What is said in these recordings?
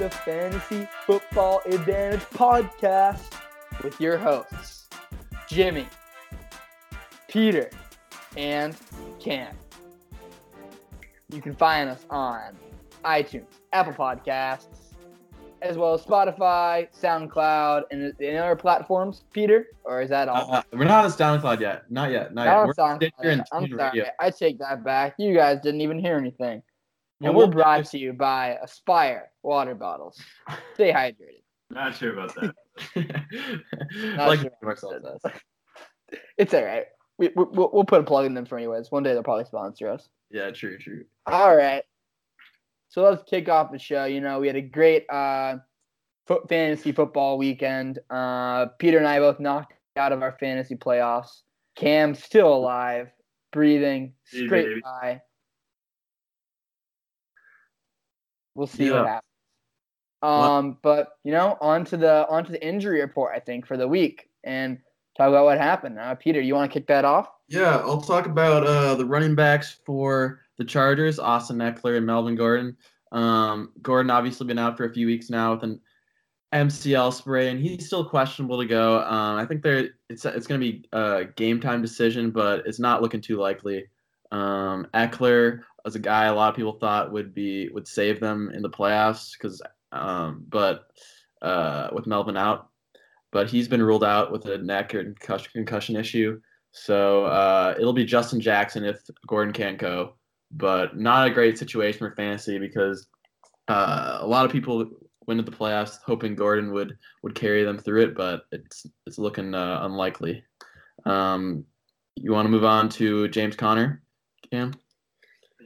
the Fantasy Football Advantage Podcast with your hosts, Jimmy, Peter, and Cam. You can find us on iTunes, Apple Podcasts, as well as Spotify, SoundCloud, and, other platforms. Peter, or is that all? Uh, we're not on SoundCloud yet. Not yet. Not Not yet. on SoundCloud. I'm sorry. Radio. I take that back. You guys didn't even hear anything. And Well, we're brought to you by Aspire water bottles. Stay hydrated. Not sure about that. Not like sure to give that. It's all right. We, we, we'll we'll put a plug in them for anyways. One day they'll probably sponsor us. Yeah, true, true. All right. So let's kick off the show. You know, we had a great uh, foot fantasy football weekend. Uh, Peter and I both knocked out of our fantasy playoffs. Cam still alive, breathing, straight baby. by. We'll see what happens. Um, but you know, on to the on to the injury report. I think for the week and talk about what happened. Uh, Peter, you want to kick that off? Yeah, I'll talk about uh, the running backs for the Chargers, Austin Ekeler and Melvin Gordon. Um, Gordon obviously been out for a few weeks now with an MCL sprain, and he's still questionable to go. Um, I think there it's it's going to be a game time decision, but it's not looking too likely. Um, Ekeler was a guy a lot of people thought would be would save them in the playoffs because, um, but uh, with Melvin out, but he's been ruled out with a neck or concussion, concussion issue. So uh, it'll be Justin Jackson if Gordon can't go, but not a great situation for fantasy because uh, a lot of people went into the playoffs hoping Gordon would would carry them through it, but it's it's looking uh, unlikely. Um, you want to move on to James Conner, Cam?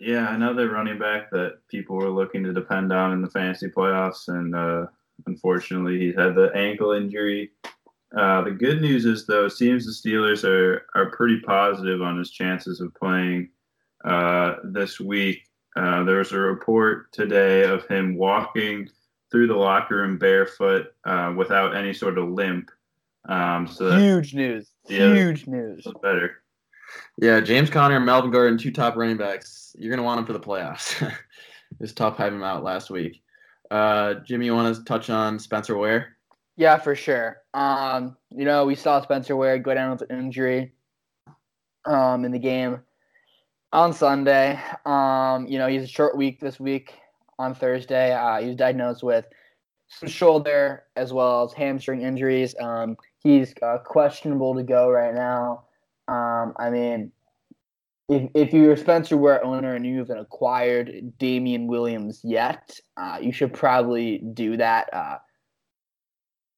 Yeah, another running back that people were looking to depend on in the fantasy playoffs, and uh, unfortunately, he had the ankle injury. Uh, the good news is, though, it seems the Steelers are are pretty positive on his chances of playing uh, this week. Uh, there was a report today of him walking through the locker room barefoot uh, without any sort of limp. Um, so Huge news. Yeah. Huge news. better. Yeah, James Conner Melvin Gordon, two top running backs. You're gonna want them for the playoffs. was tough having him out last week. Uh, Jimmy, you want to touch on Spencer Ware? Yeah, for sure. Um, you know, we saw Spencer Ware go down with an injury um, in the game on Sunday. Um, you know, he's a short week this week on Thursday. Uh, he was diagnosed with some shoulder as well as hamstring injuries. Um, he's uh, questionable to go right now. Um, I mean, if, if you're a Spencer Ware owner and you haven't acquired Damien Williams yet, uh, you should probably do that. Uh,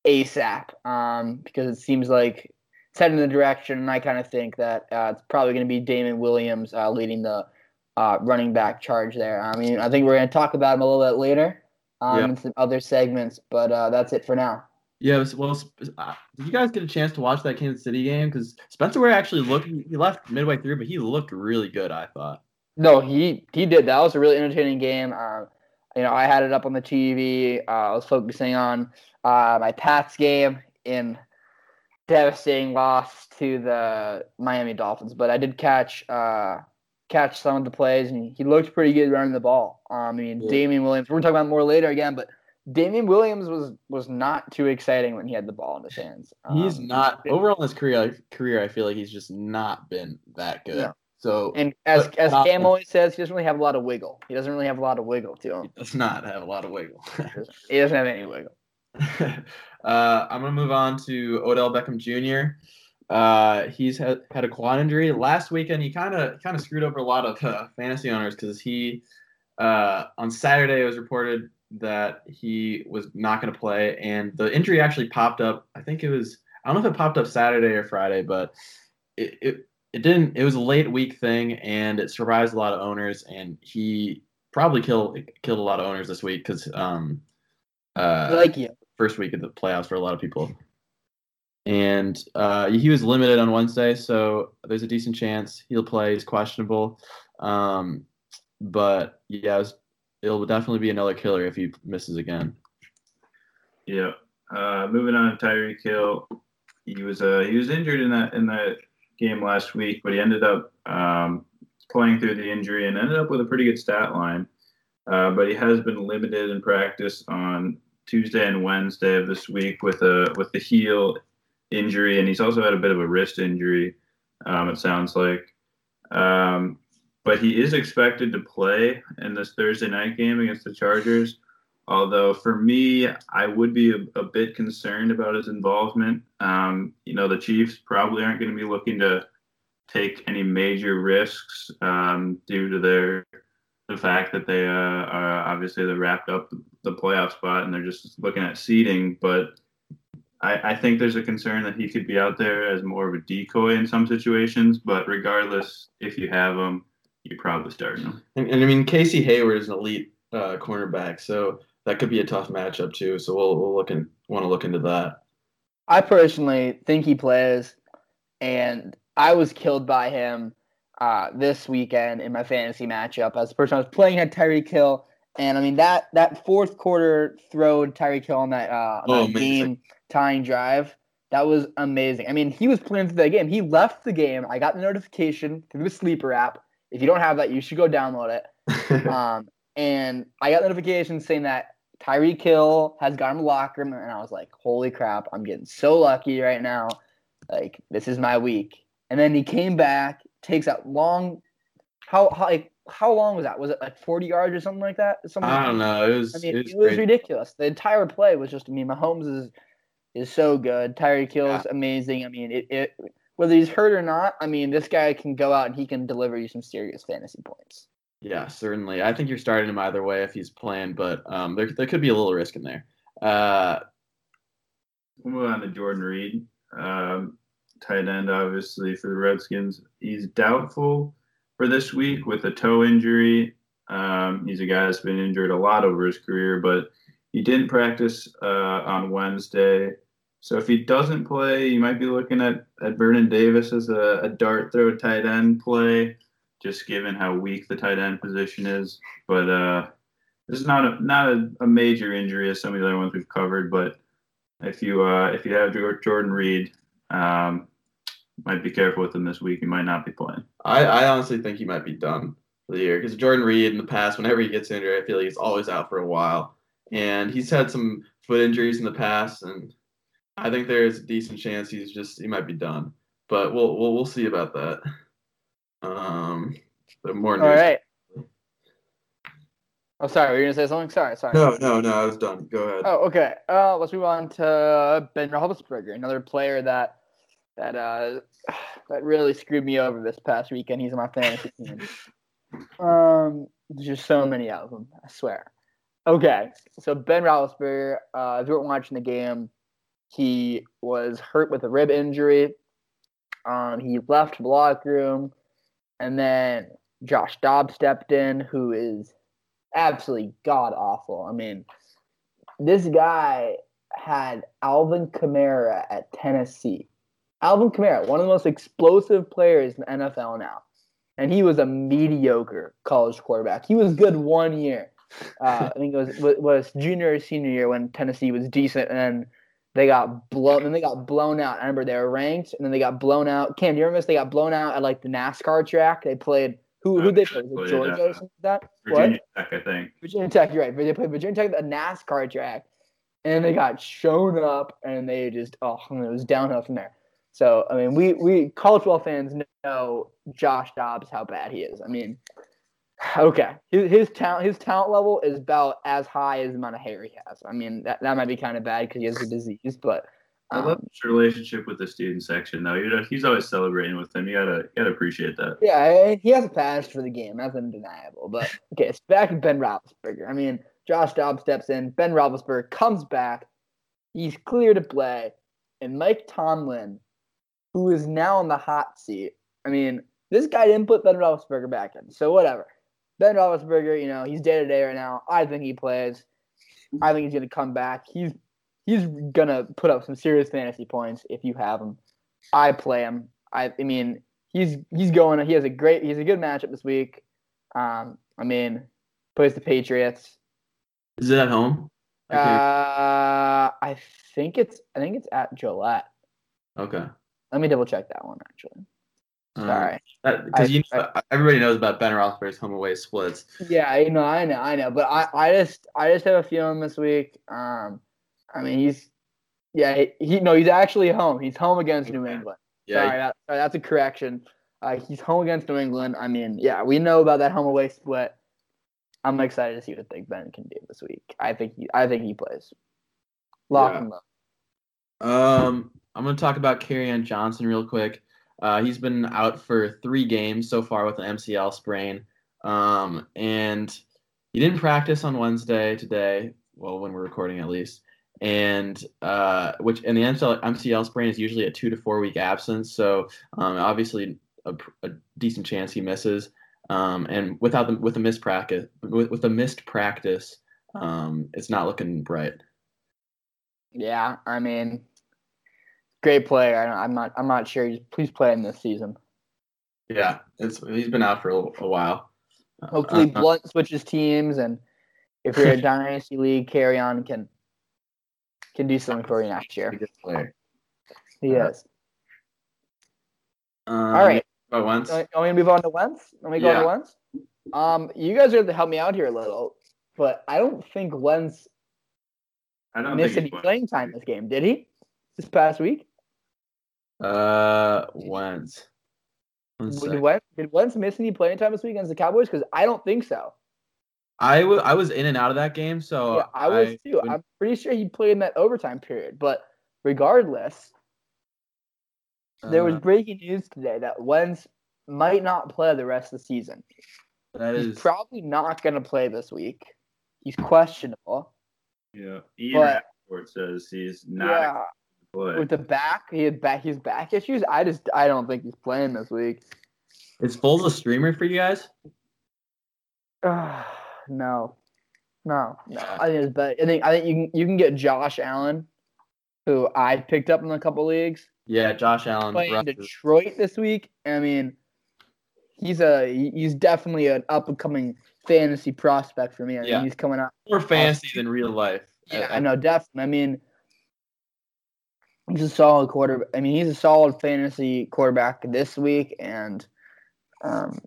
ASAP um, because it seems like it's heading in the direction, and I kind of think that uh, it's probably going to be Damien Williams uh, leading the uh, running back charge there. I mean, I think we're going to talk about him a little bit later um, Yeah. in some other segments, but uh, that's it for now. Yeah, well, uh, did you guys get a chance to watch that Kansas City game? Because Spencer Ware actually looked, he left midway through, but he looked really good, I thought. No, he he did. That was a really entertaining game. Uh, you know, I had it up on the TV. Uh, I was focusing on uh, my Pats game in devastating loss to the Miami Dolphins, but I did catch uh, catch some of the plays, and he looked pretty good running the ball. Um, I mean, Yeah. Damien Williams. We're talking about more later again, but Damien Williams was was not too exciting when he had the ball in his hands. He's Um, not, overall in his career, career, I feel like he's just not been that good. No. So and as as not- Cam always says, he doesn't really have a lot of wiggle. He doesn't really have a lot of wiggle to him. he does not have a lot of wiggle. He doesn't have any wiggle. uh, I'm gonna move on to Odell Beckham Jr. Uh, he's had, had a quad injury last weekend. He kind of kind of screwed over a lot of uh, fantasy owners because he uh, on Saturday it was reported that he was not going to play, and the injury actually popped up. I think it was I don't know if it popped up Saturday or Friday, but it it, it didn't. It was a late week thing, and it surprised a lot of owners, and he probably killed killed a lot of owners this week because um uh like you. first week of the playoffs for a lot of people. And uh, he was limited on Wednesday, so there's a decent chance he'll play. He's questionable, um, but yeah, it's- it'll definitely be another killer if he misses again. Yeah. Uh, moving on to Tyreek Hill. He was uh, he was injured in that in that game last week, but he ended up um, playing through the injury and ended up with a pretty good stat line. Uh, but he has been limited in practice on Tuesday and Wednesday of this week with a with the heel injury, and he's also had a bit of a wrist injury. Um, it sounds like, um, but he is expected to play in this Thursday night game against the Chargers. Although for me, I would be a, a bit concerned about his involvement. Um, you know, the Chiefs probably aren't going to be looking to take any major risks um, due to their the fact that they uh, are obviously they wrapped up the playoff spot and they're just looking at seeding. But I, I think there's a concern that he could be out there as more of a decoy in some situations. But regardless, if you have him, you're probably starting him. And, and I mean, Casey Hayward is an elite uh, cornerback, so that could be a tough matchup too. So we'll we'll look and want to look into that. I personally think he plays, and I was killed by him uh, this weekend in my fantasy matchup. As the person I was playing had Tyreek Hill, and I mean that that fourth quarter throw to Tyreek Hill on that, uh, on Oh, that game tying drive. That was amazing. I mean, he was playing through the game. He left the game. I got the notification through the sleeper app. If you don't have that, you should go download it. Um, and I got notifications saying that Tyreek Hill has got him a locker room, and I was like, "Holy crap! I'm getting so lucky right now. Like this is my week." And then he came back, takes that long. How, how like how long was that? Was it like 40 yards or something like that? Something I don't know. It was I mean, it was, it was ridiculous. The entire play was just. I mean, Mahomes is is so good. Tyreek Hill is amazing. I mean, it, it whether he's hurt or not. I mean, this guy can go out and he can deliver you some serious fantasy points. Yeah, certainly. I think you're starting him either way if he's playing, but um, there there could be a little risk in there. Uh, We'll move on to Jordan Reed, um, tight end, obviously for the Redskins. He's doubtful for this week with a toe injury. Um, he's a guy that's been injured a lot over his career, but he didn't practice uh, on Wednesday. So if he doesn't play, you might be looking at, at Vernon Davis as a, a dart throw tight end play, just given how weak the tight end position is. But uh, this is not a not a, a major injury as some of the other ones we've covered, but if you uh, if you have Jordan Reed, um, might be careful with him this week. He might not be playing. I, I honestly think he might be done for the year because Jordan Reed in the past, whenever he gets injured, I feel like he's always out for a while, and he's had some foot injuries in the past, and I think there's a decent chance he's just he might be done. But we'll we'll, we'll see about that. Um, but more news. All right. Oh, sorry. Were you gonna say something? Sorry, sorry. No, no, no. I was done. Go ahead. Oh, okay. Uh, let's move on to Ben Roethlisberger, another player that that uh that really screwed me over this past weekend. He's on my fantasy team. Um, there's just so many of them. I swear. Okay, so Ben Roethlisberger, uh, if you weren't watching the game, he was hurt with a rib injury. Um, he left the locker room, and then Josh Dobbs stepped in, who is absolutely god awful. I mean, this guy had Alvin Kamara at Tennessee. Alvin Kamara, one of the most explosive players in the NFL now. And he was a mediocre college quarterback. He was good one year. Uh, I think it was was junior or senior year when Tennessee was decent, and they got blown. Then they got blown out. I remember they were ranked, and then they got blown out. Cam, do you remember this? They got blown out at like the NASCAR track. They played who? Who they played? Was it Played, Georgia uh, or something like that? Virginia Tech, I think. Virginia Tech, you're right. They played Virginia Tech at the NASCAR track, and they got shown up, and they just oh, it was downhill from there. So I mean, we we college football fans know Josh Dobbs how bad he is. I mean, okay, his his talent his talent level is about as high as the amount of hair he has. I mean, that that might be kind of bad because he has a disease, but I love um, his relationship with the student section, though. You know, he's always celebrating with them. You gotta, you gotta appreciate that. Yeah, he has a passion for the game. That's undeniable. But okay, it's back to Ben Roethlisberger. I mean, Josh Dobbs steps in. Ben Roethlisberger comes back. He's clear to play, and Mike Tomlin, who is now in the hot seat. I mean, this guy didn't put Ben Roethlisberger back in, so whatever. Ben Roethlisberger, you know, he's day to day right now. I think he plays. I think he's gonna come back. He's he's gonna put up some serious fantasy points if you have him. I play him. I, I mean, he's he's going. He has a great. He's a good matchup this week. Um, I mean, plays the Patriots. Is it at home? Uh, I think it's I think it's at Gillette. okay. Let me double check that one actually. Um, Sorry. because I- you know, everybody knows about Ben Roethlisberger's home away splits. Yeah, you know, I know, I know. But I, I just, I just have a feeling this week. Um, I mean, he's, yeah, he, he no, he's actually home. He's home against New England. Yeah, Sorry, that, sorry, that's a correction. Uh, he's home against New England. I mean, yeah, we know about that home away split. I'm excited to see what Big Ben can do this week. I think he, I think he plays. Lock Yeah. him up. Um, I'm going to talk about Kerryon Johnson real quick. Uh, he's been out for three games so far with an MCL sprain. Um, and he didn't practice on Wednesday today. Well, when we're recording at least. And uh, which and the MCL, MCL sprain is usually a two to four week absence. So um, obviously a, a decent chance he misses. Um, and without the with a missed practice with, with a missed practice, um, it's not looking bright. Yeah, I mean, great player. I I'm not, I'm not sure. He's, please play him this season. Yeah, it's he's been out for a, a while. Hopefully, Uh, Blount switches teams, and if you're a dynasty league, Kerryon can can do something for you next year. good player. He Uh, is. Um, All right. About once. Want me to move on to Wentz? Let me go Yeah. to Wentz. Um, you guys are to help me out here a little, but I don't think Wentz I don't missed think any playing time this game, did he? This past week, Uh, once. One did sec. Wentz, did Wentz miss any playing time this week against the Cowboys? Because I don't think so. I I was in and out of that game, so yeah, I was too. would- I'm pretty sure he played in that overtime period, but regardless, there was uh, breaking news today that Wentz might not play the rest of the season. that He's is probably not going to play this week. He's questionable. Yeah. Ian But- Rapoport says he's not yeah, with the back, he had back his back issues. I just I don't think he's playing this week. is Foles a streamer for you guys? no, no, no. I think it's better. I think I think you can you can get Josh Allen, who I picked up in a couple leagues, Yeah, Josh Allen. playing Russ- Detroit this week. I mean, he's a he's definitely an up and coming fantasy prospect for me. I mean, Yeah. he's coming out. more fancy than real life. Yeah, I- I know, definitely. I mean, he's a solid quarter. I mean, he's a solid fantasy quarterback this week, and um,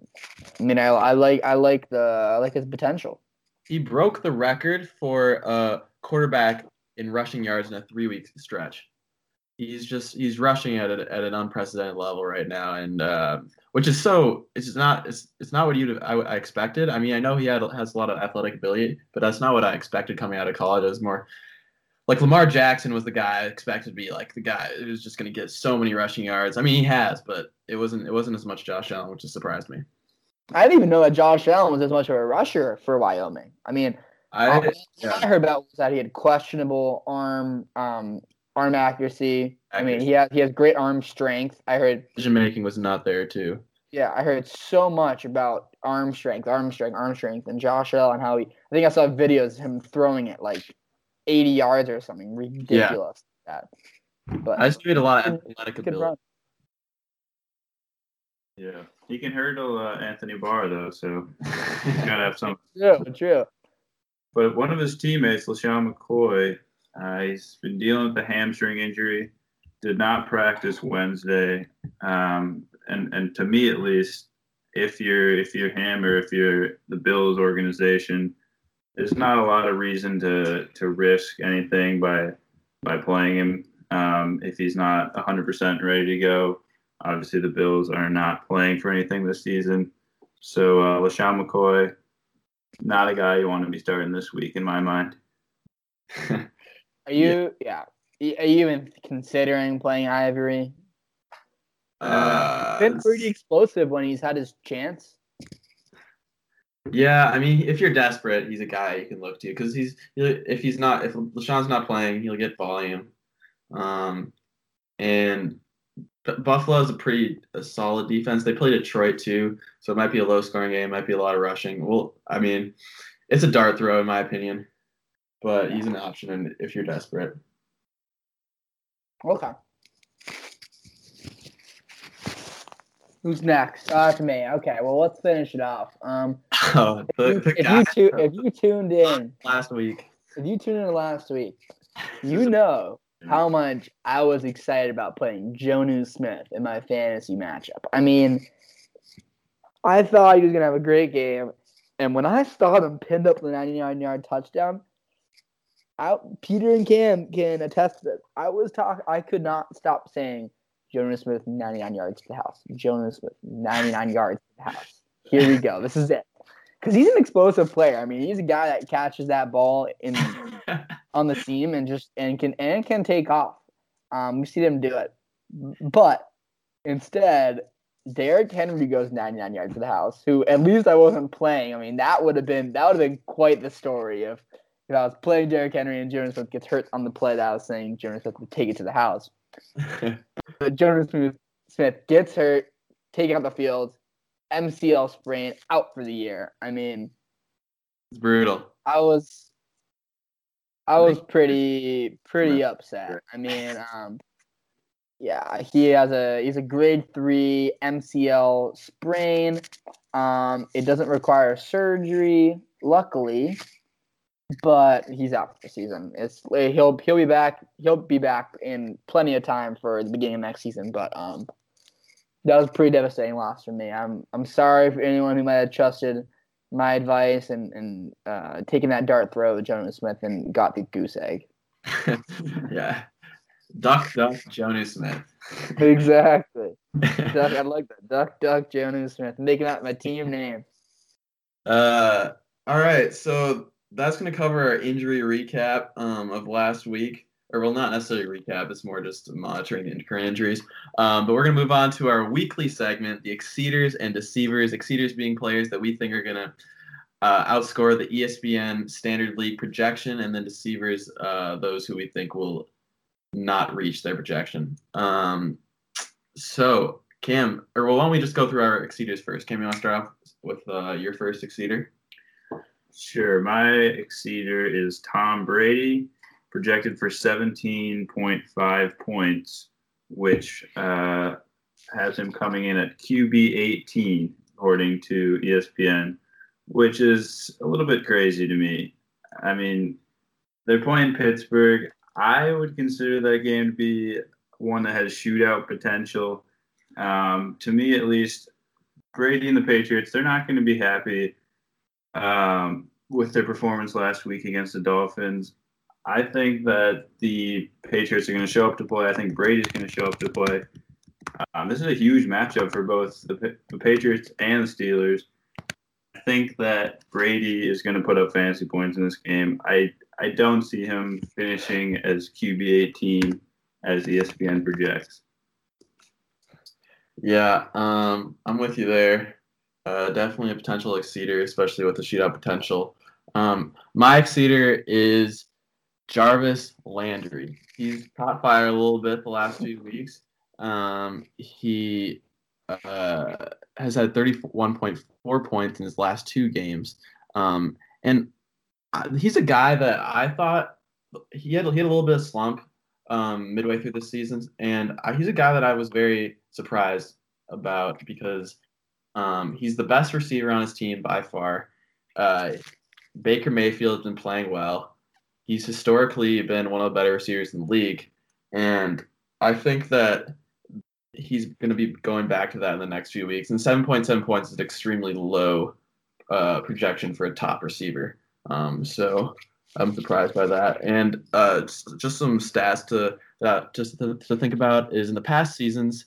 I mean, I, I like I like the I like his potential. He broke the record for a quarterback in rushing yards in a three week stretch. He's just he's rushing at a, at an unprecedented level right now, and uh, which is so it's not it's, it's not what you I, I expected. I mean, I know he had has a lot of athletic ability, but that's not what I expected coming out of college. It was more like Lamar Jackson was the guy I expected to be like the guy who was just going to get so many rushing yards. I mean, he has, but it wasn't it wasn't as much Josh Allen, which has surprised me. I didn't even know that Josh Allen was as much of a rusher for Wyoming. I mean, I all yeah. I heard about was that he had questionable arm um, arm accuracy. I mean, he has he has great arm strength. I heard decision making was not there too. Yeah, I heard so much about arm strength, arm strength, arm strength, and Josh Allen how he. I think I saw videos of him throwing it like eighty yards or something ridiculous. Like that, but I just need a lot of athletic ability. run. Yeah. He can hurdle uh, Anthony Barr, though, so he's got to have some. True, true. But one of his teammates, LeSean McCoy, uh, he's been dealing with a hamstring injury. Did not practice Wednesday, um, and and to me at least, if you're if you're him or if you're the Bills organization, there's not a lot of reason to to risk anything by by playing him um, if he's not 100% ready to go. Obviously, the Bills are not playing for anything this season, so uh, LeSean McCoy not a guy you want to be starting this week in my mind. Are you? Yeah. Y- Are you even considering playing Ivory? Uh, Been pretty explosive when he's had his chance. Yeah, I mean, if you're desperate, he's a guy you can look to because he's if he's not if LeSean's not playing, he'll get volume. Um, and Buffalo is a pretty a solid defense. They play Detroit too, so it might be a low scoring game. Might be a lot of rushing. Well, I mean, it's a dart throw in my opinion, but he's an option if you're desperate. Okay. Who's next? Uh, to me. Okay. Well, let's finish it off. Um, Oh, if you, the, the if guy you, tu- if you tuned in last week. if you tuned in last week, you know how much I was excited about playing Jonnu Smith in my fantasy matchup. I mean, I thought he was gonna have a great game, and when I saw him pinned up the 99 yard touchdown, I, Peter and Cam can attest to this. I was talking. I could not stop saying Jonnu Smith 99 yards to the house. Jonnu Smith 99 yards to the house. Here we go. This is it. Because he's an explosive player. I mean, he's a guy that catches that ball in on the seam and just and can and can take off. Um, we see them do it, but instead, Derrick Henry goes 99 yards to the house. Who at least I wasn't playing. I mean, that would have been that would have been quite the story if if I was playing Derrick Henry and Jonnu Smith gets hurt on the play that I was saying Jonnu Smith would take it to the house. Jonnu Smith, Smith gets hurt, taking out the field, MCL sprain, out for the year. I mean, it's brutal. I was, I was pretty pretty upset. I mean, um, yeah, he has a he's a grade three MCL sprain. Um, it doesn't require surgery, luckily but he's out for the season. It's he'll he'll be back. He'll be back in plenty of time for the beginning of next season. But um, that was a pretty devastating loss for me. I'm I'm sorry for anyone who might have trusted my advice and and uh, taken that dart throw with Jonnu Smith and got the goose egg. yeah, duck duck Jonnu Smith. exactly. duck, I like that. Duck duck Jonnu Smith. Making that my team name. Uh, all right. So that's going to cover our injury recap um, of last week. Or, well, not necessarily recap, it's more just monitoring the current injuries. Um, but we're going to move on to our weekly segment the Exceeders and Deceivers. Exceeders being players that we think are going to uh, outscore the ESPN Standard League projection, and then Deceivers, uh, those who we think will not reach their projection. Um, so, Cam, or well, why don't we just go through our Exceeders first? Cam, you want to start off with uh, your first Exceeder? Sure. My exceeder is Tom Brady, projected for 17.5 points, which uh, has him coming in at QB 18, according to ESPN, which is a little bit crazy to me. I mean, they're playing Pittsburgh. I would consider that game to be one that has shootout potential. Um, to me, at least, Brady and the Patriots, they're not going to be happy um, with their performance last week against the Dolphins. I think that the Patriots are going to show up to play. I think Brady's going to show up to play. Um, this is a huge matchup for both the, the Patriots and the Steelers. I think that Brady is going to put up fantasy points in this game. I I don't see him finishing as QB 18 as ESPN projects. Yeah, um, I'm with you there. Uh, definitely a potential exceeder, especially with the shootout potential. Um, my exceeder is Jarvis Landry. He's caught fire a little bit the last few weeks. Um, he uh, has had 31.4 points in his last two games. Um, and he's a guy that I thought he had, he had a little bit of slump um, midway through the season. And he's a guy that I was very surprised about because um, he's the best receiver on his team by far. Uh, Baker Mayfield has been playing well. He's historically been one of the better receivers in the league, and I think that he's going to be going back to that in the next few weeks. And 7.7 points is an extremely low uh, projection for a top receiver. Um, so I'm surprised by that. And uh, just some stats to uh, just to, to, think about is in the past seasons,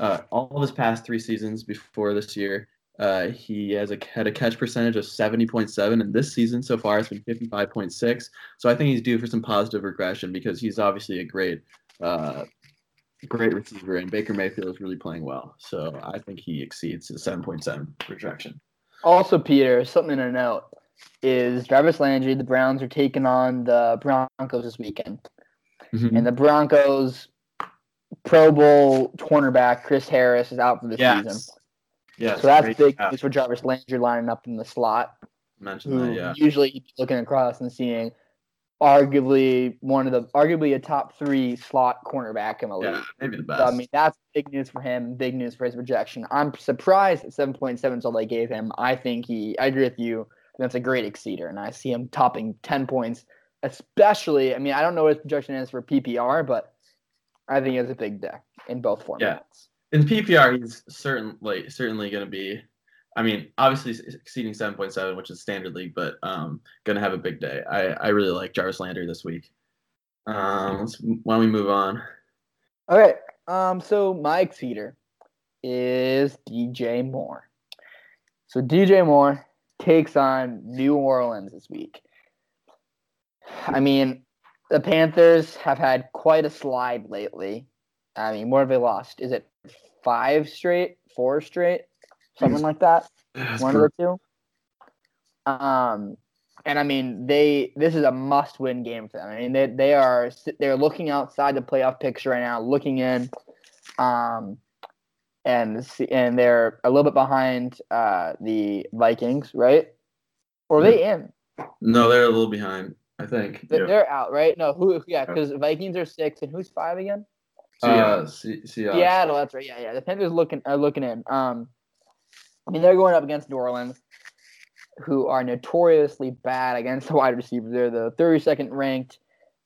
uh, all of his past three seasons before this year, uh, he has a, had a catch percentage of 70.7, and this season so far it's been 55.6. So I think he's due for some positive regression because he's obviously a great, uh, great receiver, and Baker Mayfield is really playing well. So I think he exceeds his 7.7 projection. Also, Peter, something to note is Jarvis Landry. The Browns are taking on the Broncos this weekend, mm-hmm. and the Broncos Pro Bowl cornerback Chris Harris is out for the yes. season. Yeah, so that's big news for Jarvis Landry lining up in the slot. Mentioned that, yeah. Usually looking across and seeing arguably one of the arguably a top three slot cornerback in the league. Yeah, maybe the best. So, I mean, that's big news for him. Big news for his projection. I'm surprised that 7.7 is all they gave him. I think he. I agree with you. That's a great exceeder, and I see him topping 10 points especially. I mean, I don't know what his projection is for PPR, but I think it's a big day in both formats. Yeah. In PPR, he's certainly certainly going to be. I mean, obviously exceeding seven point seven, which is standard league, but um, going to have a big day. I I really like Jarvis Landry this week. Um, let's, why don't we move on? All right. Um, so my exceeder is DJ Moore. So DJ Moore takes on New Orleans this week. I mean, the Panthers have had quite a slide lately. I mean, what have they lost? Is it five straight, four straight, something like that? That's One of the two. Um, and I mean, they this is a must-win game for them. I mean, they they are they're looking outside the playoff picture right now, looking in, um, and and they're a little bit behind uh, the Vikings, right? Or are they in? No, they're a little behind. I think. They- Yeah. They're out, right? No, who? Yeah, because Vikings are six, and who's five again? Uh, Se- Seahawks. Seattle. That's right. Yeah, yeah. The Panthers looking are looking in. Um, I mean, they're going up against New Orleans, who are notoriously bad against the wide receivers. They're the 32nd ranked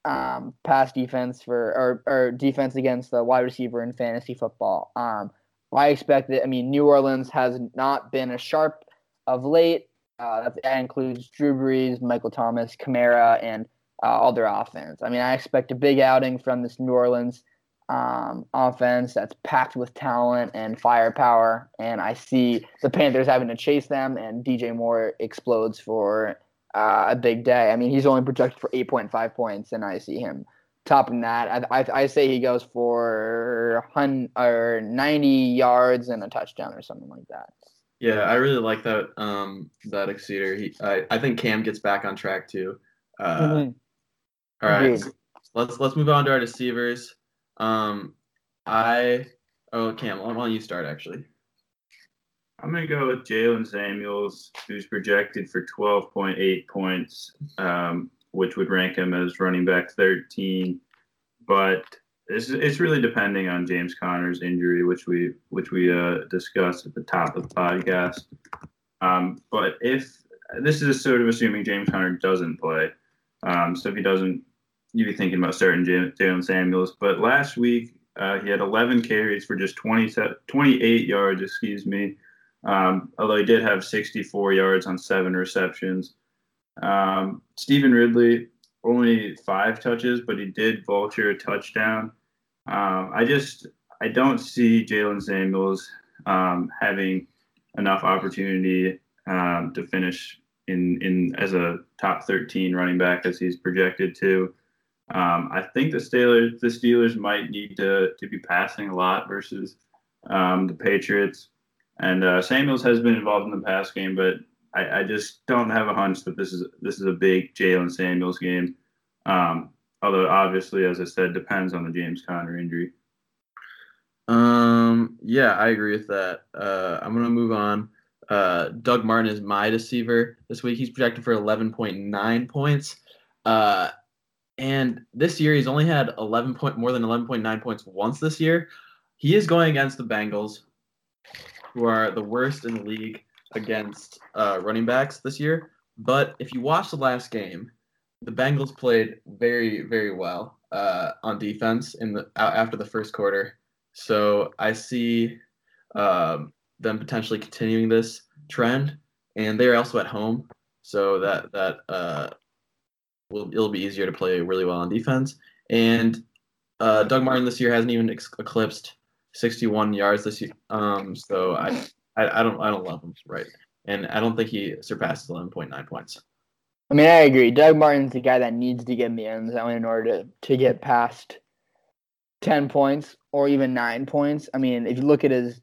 um, pass defense for or, or defense against the wide receiver in fantasy football. Um, I expect that. I mean, New Orleans has not been as sharp of late. Uh, that, includes Drew Brees, Michael Thomas, Kamara, and uh, all their offense. I mean, I expect a big outing from this New Orleans um, offense that's packed with talent and firepower. And I see the Panthers having to chase them, and DJ Moore explodes for uh, a big day. I mean, he's only projected for 8.5 points, and I see him topping that. I, I, I say he goes for hun- or 90 yards and a touchdown or something like that. Yeah, I really like that um that Exceeder. He I, I think Cam gets back on track too. Uh, Mhm. All right, Agreed. so let's let's move on to our deceivers. Um, I oh Cam, why don't you start actually? I'm gonna go with Jaylen Samuels, who's projected for 12.8 points, um, which would rank him as running back 13. But it's, it's really depending on James Conner's injury, which we which we uh, discussed at the top of the podcast. Um, but if this is sort of assuming James Conner doesn't play, um, so if he doesn't, you'd be thinking about starting Jaylen Samuels. But last week uh, he had 11 carries for just 20, 28 yards, excuse me. Um, although he did have 64 yards on seven receptions. Um, Stevan Ridley only five touches, but he did vulture a touchdown. Um, I just I don't see Jaylen Samuels um, having enough opportunity um, to finish in in as a top 13 running back as he's projected to. Um, I think the Steelers the Steelers might need to to be passing a lot versus um, the Patriots. And uh, Samuels has been involved in the pass game, but I, I just don't have a hunch that this is this is a big Jaylen Samuels game. Um, although obviously, as I said, depends on the James Conner injury. Um, yeah, I agree with that. Uh, I'm gonna move on. Uh, Doug Martin is my deceiver this week. He's projected for 11.9 points. Uh, and this year he's only had 11 point more than 11.9 points once this year. He is going against the Bengals, who are the worst in the league against uh, running backs this year. But if you watch the last game, the Bengals played very, very well uh, on defense in the after the first quarter. So I see um, them potentially continuing this trend, and they're also at home, so that that uh, will it'll be easier to play really well on defense. And uh, Doug Martin this year hasn't even ex- eclipsed 61 yards this year, um, so I, I I don't I don't love him right, and I don't think he surpasses 11.9 points. I mean, I agree. Doug Martin's the guy that needs to get in the end zone in order to, to get past ten points or even nine points. I mean, if you look at his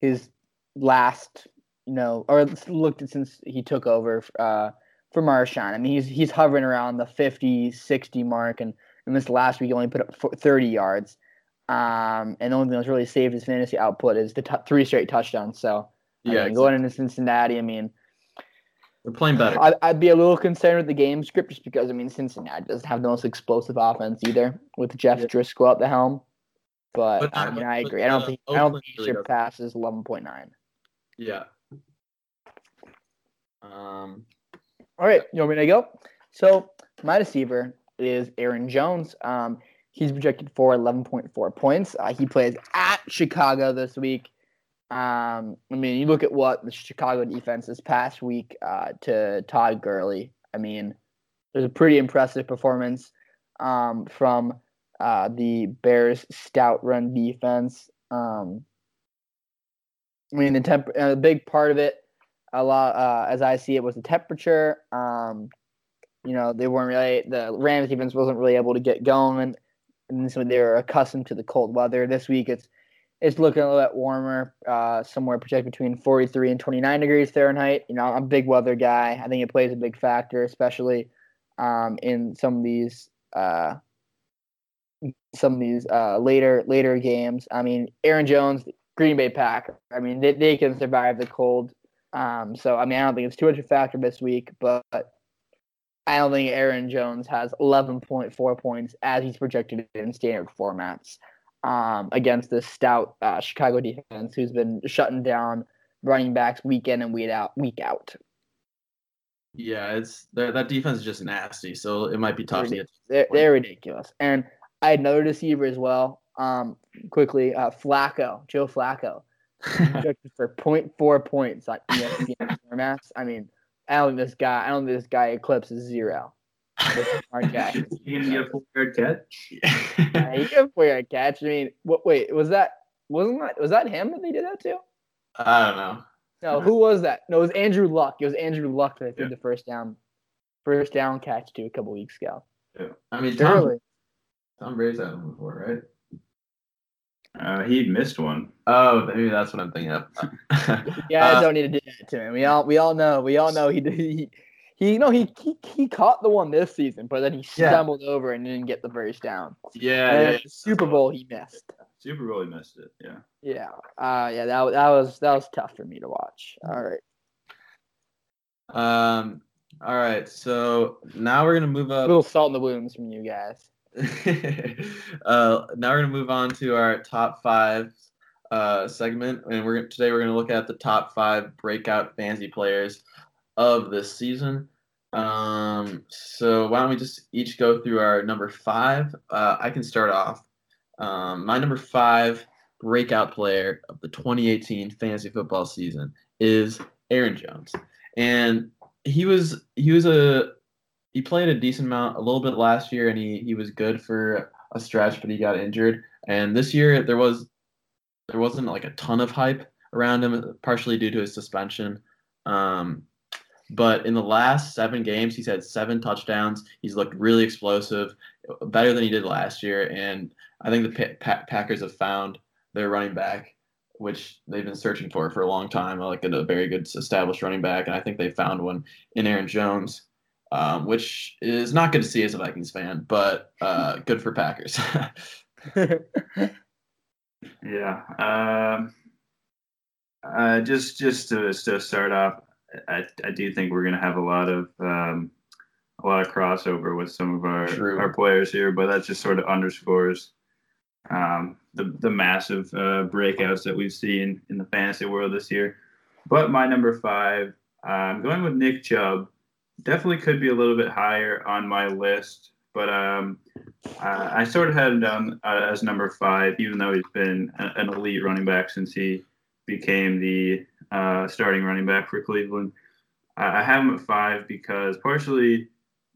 his last, you know, or looked at since he took over uh, for Marshawn. I mean, he's he's hovering around the 50, 60 mark, and in this last week he only put up thirty yards. Um, and the only thing that's really saved his fantasy output is the t- three straight touchdowns. So I Yeah, mean, going into Cincinnati, I mean. They're playing better. I, I'd be a little concerned with the game script just because I mean Cincinnati doesn't have the most explosive offense either with Jeff Yeah. Driskel at the helm. But, But, I uh, mean I but, agree. I don't uh, think I don't think he really doesn't. surpasses eleven point nine. Yeah. Um. All right, you want me to go? So my deceiver is Aaron Jones. Um, he's projected for 11.4 points. Uh, he plays at Chicago this week. Um, I mean, you look at what the Chicago defense this past week uh, to Todd Gurley. I mean, was a pretty impressive performance um, from uh, the Bears' stout run defense. Um, I mean, the temp- uh, a big part of it, a lot uh, as I see it, was the temperature. Um, you know, they weren't really the Rams defense wasn't really able to get going, and so they were accustomed to the cold weather. This week, it's it's looking a little bit warmer, uh, somewhere projected between 43 and 29 degrees Fahrenheit. You know, I'm a big weather guy. I think it plays a big factor, especially um, in some of these uh, some of these uh, later later games. I mean, Aaron Jones, Green Bay Pack. I mean, they, they can survive the cold. Um, so I mean, I don't think it's too much of a factor this week, but I don't think Aaron Jones has 11.4 points as he's projected in standard formats um, against this stout uh, Chicago defense who's been shutting down running backs week in and week out. Week out. Yeah, it's that defense is just nasty, so it might be tough they're, to get. They're, they're ridiculous, and I had another deceiver as well. Um, quickly, uh, Flacco, Joe Flacco, for 0.4 points on ESPN formats. I mean, I don't think this guy. I don't think this guy eclipses zero. Smart guy. You can get a full yard catch. yeah, he can play a catch. I mean, what? Wait, was that? Wasn't that? Was that him that they did that to? I don't know. No, who was that? No, it was Andrew Luck. It was Andrew Luck that did the first down, first down catch to a couple weeks ago. Yeah. I mean, Tom, Early. Tom Brady's had one before, right? Uh, he missed one. Oh, maybe that's what I'm thinking of. You guys Uh, don't need to do that to him. We all we all know. We all know he did. He, he no he, he he caught the one this season, but then he Yeah. stumbled over and didn't get the first down. yeah, And yeah, Super Bowl he missed. Super Bowl, he missed it. Yeah. Yeah, uh, yeah, that that was that was tough for me to watch. All right, Um. All right. So now we're gonna move a up. little salt in the wounds from you guys. uh, now we're gonna move on to our top five uh, segment, and we're today we're gonna look at the top five breakout fantasy players of this season. Um, so why don't we just each go through our number five? Uh, I can start off. Um, my number five breakout player of the 2018 fantasy football season is Aaron Jones, and he was he was a he played a decent amount a little bit last year and he, he was good for a stretch but he got injured and this year there was there wasn't like a ton of hype around him partially due to his suspension um, but in the last seven games he's had seven touchdowns he's looked really explosive better than he did last year and i think the pa- Pa- packers have found their running back which they've been searching for for a long time like a, a very good established running back and i think they found one in aaron jones um, which is not good to see as a Vikings fan, but uh, good for Packers. Yeah. Um, uh, just just to, to start off, I, I do think we're going to have a lot of um, a lot of crossover with some of our True. our players here, but that just sort of underscores um, the the massive uh, breakouts that we've seen in the fantasy world this year. But my number five, I'm going with Nick Chubb. Definitely could be a little bit higher on my list, but um, uh, I sort of had him down uh, as number five, even though he's been an elite running back since he became the uh, starting running back for Cleveland. I I have him at five because partially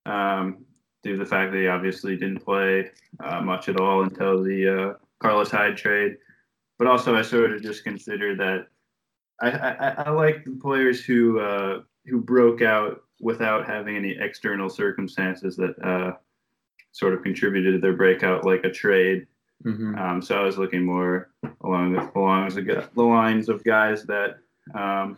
um, due to the fact that he obviously didn't play uh, much at all until the uh, Carlos Hyde trade, but also I sort of just consider that I, I, I like the players who uh, who broke out without having any external circumstances that uh, sort of contributed to their breakout, like a trade. Mhm. Um, so I was looking more along the, along the, the lines of guys that um,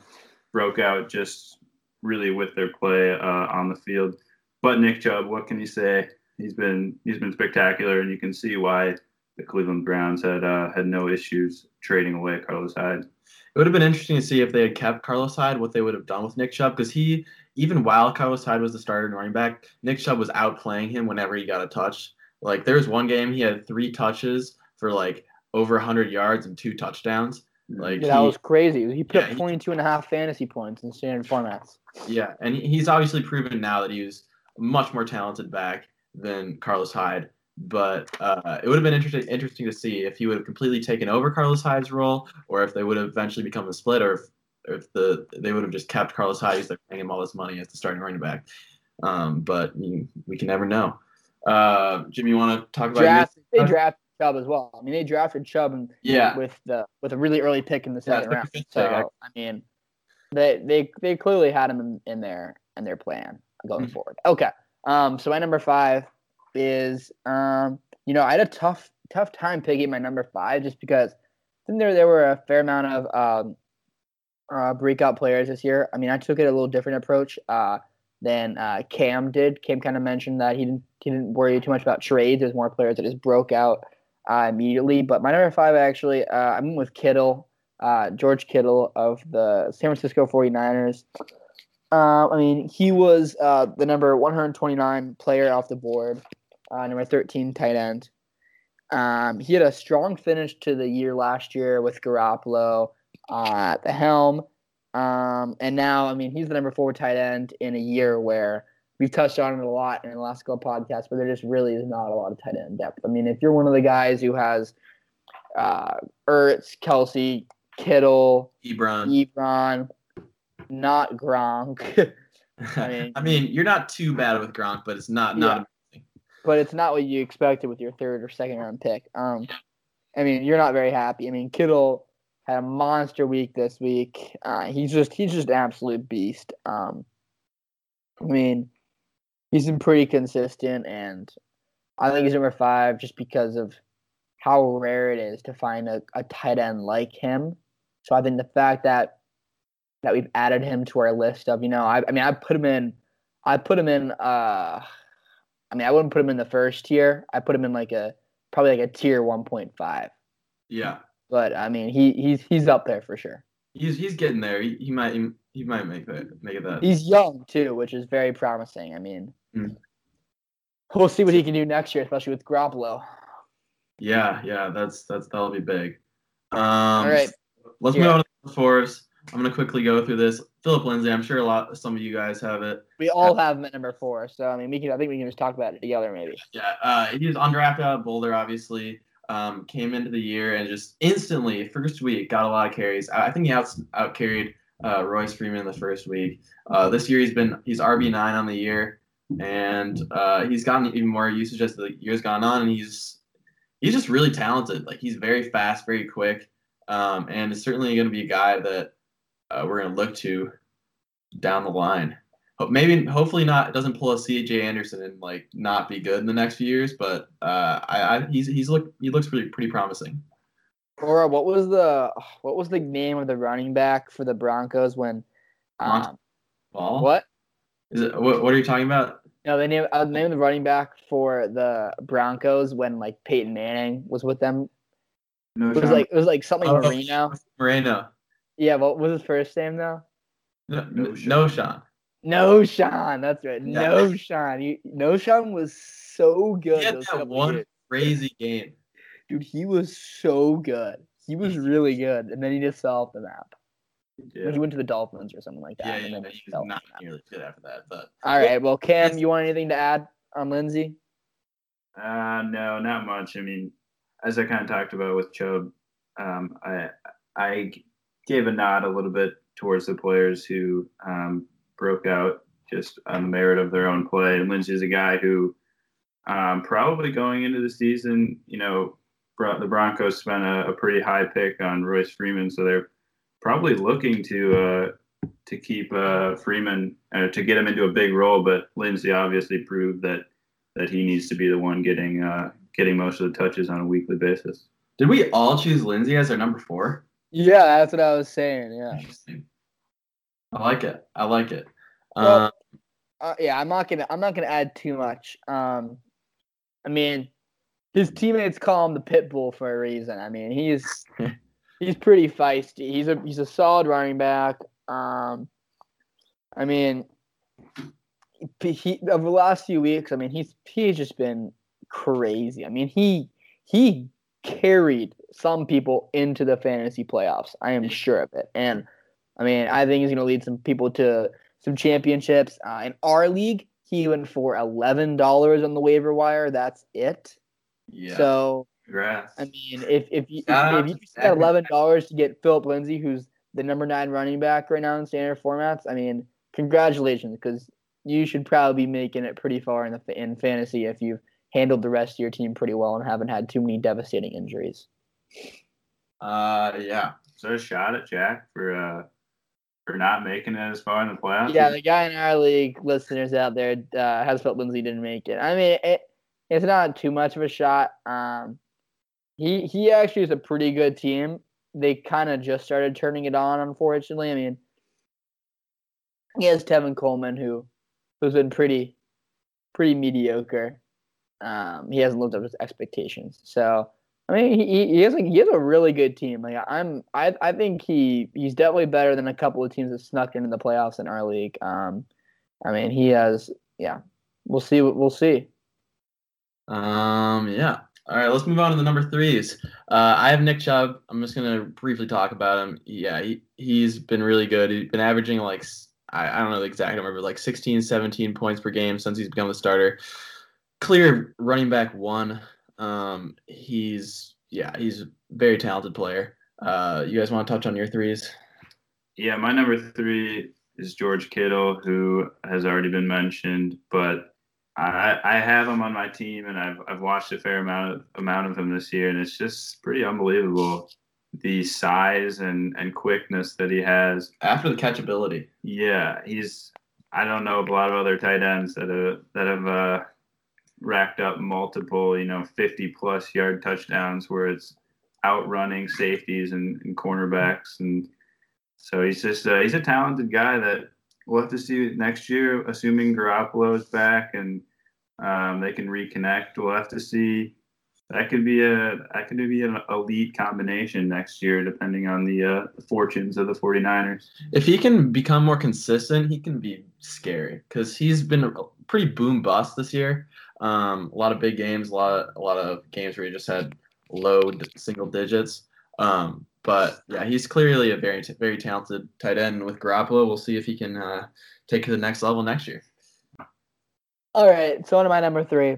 broke out just really with their play uh, on the field. But Nick Chubb, what can you say? He's been he's been spectacular, and you can see why the Cleveland Browns had uh, had no issues trading away Carlos Hyde. It would have been interesting to see if they had kept Carlos Hyde, what they would have done with Nick Chubb, because he, even while Carlos Hyde was the starter and running back, Nick Chubb was outplaying him whenever he got a touch. Like there was one game he had three touches for like over 100 yards and two touchdowns. Like Yeah, that he- was crazy. He put Yeah, up he- 22 and a half fantasy points in standard formats. Yeah, and he's obviously proven now that he was much more talented back than Carlos Hyde. But uh, it would have been interesting interesting to see if he would have completely taken over Carlos Hyde's role, or if they would have eventually become a split, or if, or if the they would have just kept Carlos Hyde, they're paying him all this money as the starting running back. Um, but you, we can never know. Uh, Jimmy, you want to talk about Draft, they drafted Chubb as well. I mean, they drafted Chubb and Yeah. with the with a really early pick in the second like round. So pick. I mean, they they they clearly had him in, in their in their plan going Mhm. forward. Okay. Um. So my number five is um. You know, I had a tough tough time picking my number five just because I think there there were a fair amount of um uh, breakout players this year. I mean, I took it a little different approach uh, than uh, Cam did. Cam kind of mentioned that he didn't he didn't worry too much about trades. There's more players that just broke out uh, immediately. But my number five actually, uh, I'm with Kittle, uh, George Kittle of the San Francisco 49ers. Uh, I mean, he was uh, the number 129 player off the board, uh, number 13 tight end. Um, he had a strong finish to the year last year with Garoppolo at the helm. Um, and now, I mean, he's the number four tight end in a year where we've touched on it a lot in the last couple podcasts, but there just really is not a lot of tight end depth. I mean, if you're one of the guys who has uh, Ertz, Kelce, Kittle, Ebron. Ebron, not Gronk, I mean- I mean, you're not too bad with Gronk, but it's not not. but it's not what you expected with your third or second round pick. Um, I mean, you're not very happy. I mean, Kittle had a monster week this week. Uh, he's just he's just an absolute beast. Um, I mean, he's been pretty consistent, and I think he's number five just because of how rare it is to find a, a tight end like him. So I think the fact that that we've added him to our list of, you know, I, I mean, I put him in, I put him in. Uh, I mean, I wouldn't put him in the first tier. I put him in like a probably like a tier one point five. Yeah, But I mean, he he's he's up there for sure. he's he's getting there. He, he might he might make that make it that. He's young too, which is very promising. I mean, Mm. we'll see what he can do next year, especially with Garoppolo. Yeah, yeah, that's that's that'll be big. Um, All right, let's Yeah. move on to the fours. I'm gonna quickly go through this. Philip Lindsay, I'm sure a lot some of you guys have it. we all have him at number four, so I mean, we can. I think we can just talk about it together, maybe. Yeah, uh, he was undrafted out of Boulder, obviously. Um, came into the year and just instantly, first week, got a lot of carries. I, I think he out out carried uh, Royce Freeman in the first week. Uh, this year he's been he's RB nine on the year, and uh, he's gotten even more usage as the years gone on, and he's he's just really talented. Like he's very fast, very quick, um, and is certainly going to be a guy that uh, we're going to look to down the line. Maybe, hopefully not. Doesn't pull a C.J. Anderson and like not be good in the next few years. But uh, I, I he's he's look he looks pretty pretty promising. Or what was the what was the name of the running back for the Broncos when? Um, Ball. what? is it? What, what are you talking about? No, the name uh, the name of the running back for the Broncos when like Peyton Manning was with them. No, It was Sean. like it was like something Oh, Marino. Moreno. Yeah, what was his first name though? No, No, Sean. no Sean. Knowshon, that's right. Yeah. No Sean. You, Knowshon was so good. He had that one years. crazy game. Dude, he was so good. He was really good, and then he just fell off the map. Yeah. He went to the Dolphins or something like that. Yeah, and yeah, then he was off not the map. good after that. But All right. Well, Cam, you want anything to add on Lindsay? Uh, no, not much. I mean, as I kind of talked about with Chubb, um, I I gave a nod a little bit towards the players who um, broke out just on the merit of their own play. And Lynch is a guy who um, probably going into the season, you know, bro- the Broncos spent a, a pretty high pick on Royce Freeman, so they're probably looking to uh, to keep uh, Freeman uh, to get him into a big role. But Lindsay obviously proved that that he needs to be the one getting uh, getting most of the touches on a weekly basis. did we all choose Lindsay as our number four? Yeah, that's what I was saying. Yeah. Interesting. I like it. I like it. Well, Um, Uh, yeah, I'm not gonna. I'm not gonna add too much. Um, I mean, his teammates call him the pit bull for a reason. I mean, he's he's pretty feisty. He's a he's a solid running back. Um, I mean, he, over the last few weeks. I mean, he's he's just been crazy. I mean, he he carried some people into the fantasy playoffs. I am sure of it. And I mean, I think he's going to lead some people to some championships. Uh, in our league, he went for eleven dollars on the waiver wire. That's it. Yeah. So Congrats. I mean, if if you if, if you to spent eleven dollars to get Philip Lindsay, who's the number nine running back right now in standard formats, I mean, congratulations, because you should probably be making it pretty far in the in fantasy if you've handled the rest of your team pretty well and haven't had too many devastating injuries. uh, yeah. So a shot at Jack for uh for not making it as far in the playoffs. Yeah, the guy in our league, listeners out there, uh, has felt Lindsay didn't make it. I mean, it, it's not too much of a shot. Um, he he actually is a pretty good team. They kind of just started turning it on, unfortunately. I mean, he has Tevin Coleman, who who's been pretty pretty mediocre. Um, he hasn't lived up to his expectations. So I mean, he, he has like he has a really good team. Like I'm, I I think he he's definitely better than a couple of teams that snuck into the playoffs in our league. Um, I mean, he has yeah. We'll see. We'll see. Um, yeah. All right, let's move on to the number threes. Uh, I have Nick Chubb. I'm just gonna briefly talk about him. Yeah, he he's been really good. He's been averaging like I, I don't know the exact number, like 16, 17 points per game since he's become the starter. Clear running back one. Um, he's yeah, he's a very talented player. Uh, you guys want to touch on your threes? Yeah, my number three is George Kittle, who has already been mentioned, but I I have him on my team, and I've I've watched a fair amount of, amount of him this year, and it's just pretty unbelievable the size and and quickness that he has. After the catchability. Yeah, he's I don't know of a lot of other tight ends that have that have uh, racked up multiple you know 50 plus yard touchdowns where it's outrunning safeties and, and cornerbacks and so he's just uh, he's a talented guy that we'll have to see next year assuming Garoppolo is back and um, they can reconnect we'll have to see that could be a that could be an elite combination next year depending on the uh, fortunes of the 49ers If he can become more consistent, he can be scary because he's been pretty boom bust this year. Um, a lot of big games, a lot of, a lot of games where he just had low single digits. Um, but yeah, he's clearly a very very talented tight end. With Garoppolo, we'll see if he can uh, take to the next level next year. All right, so on to my number three.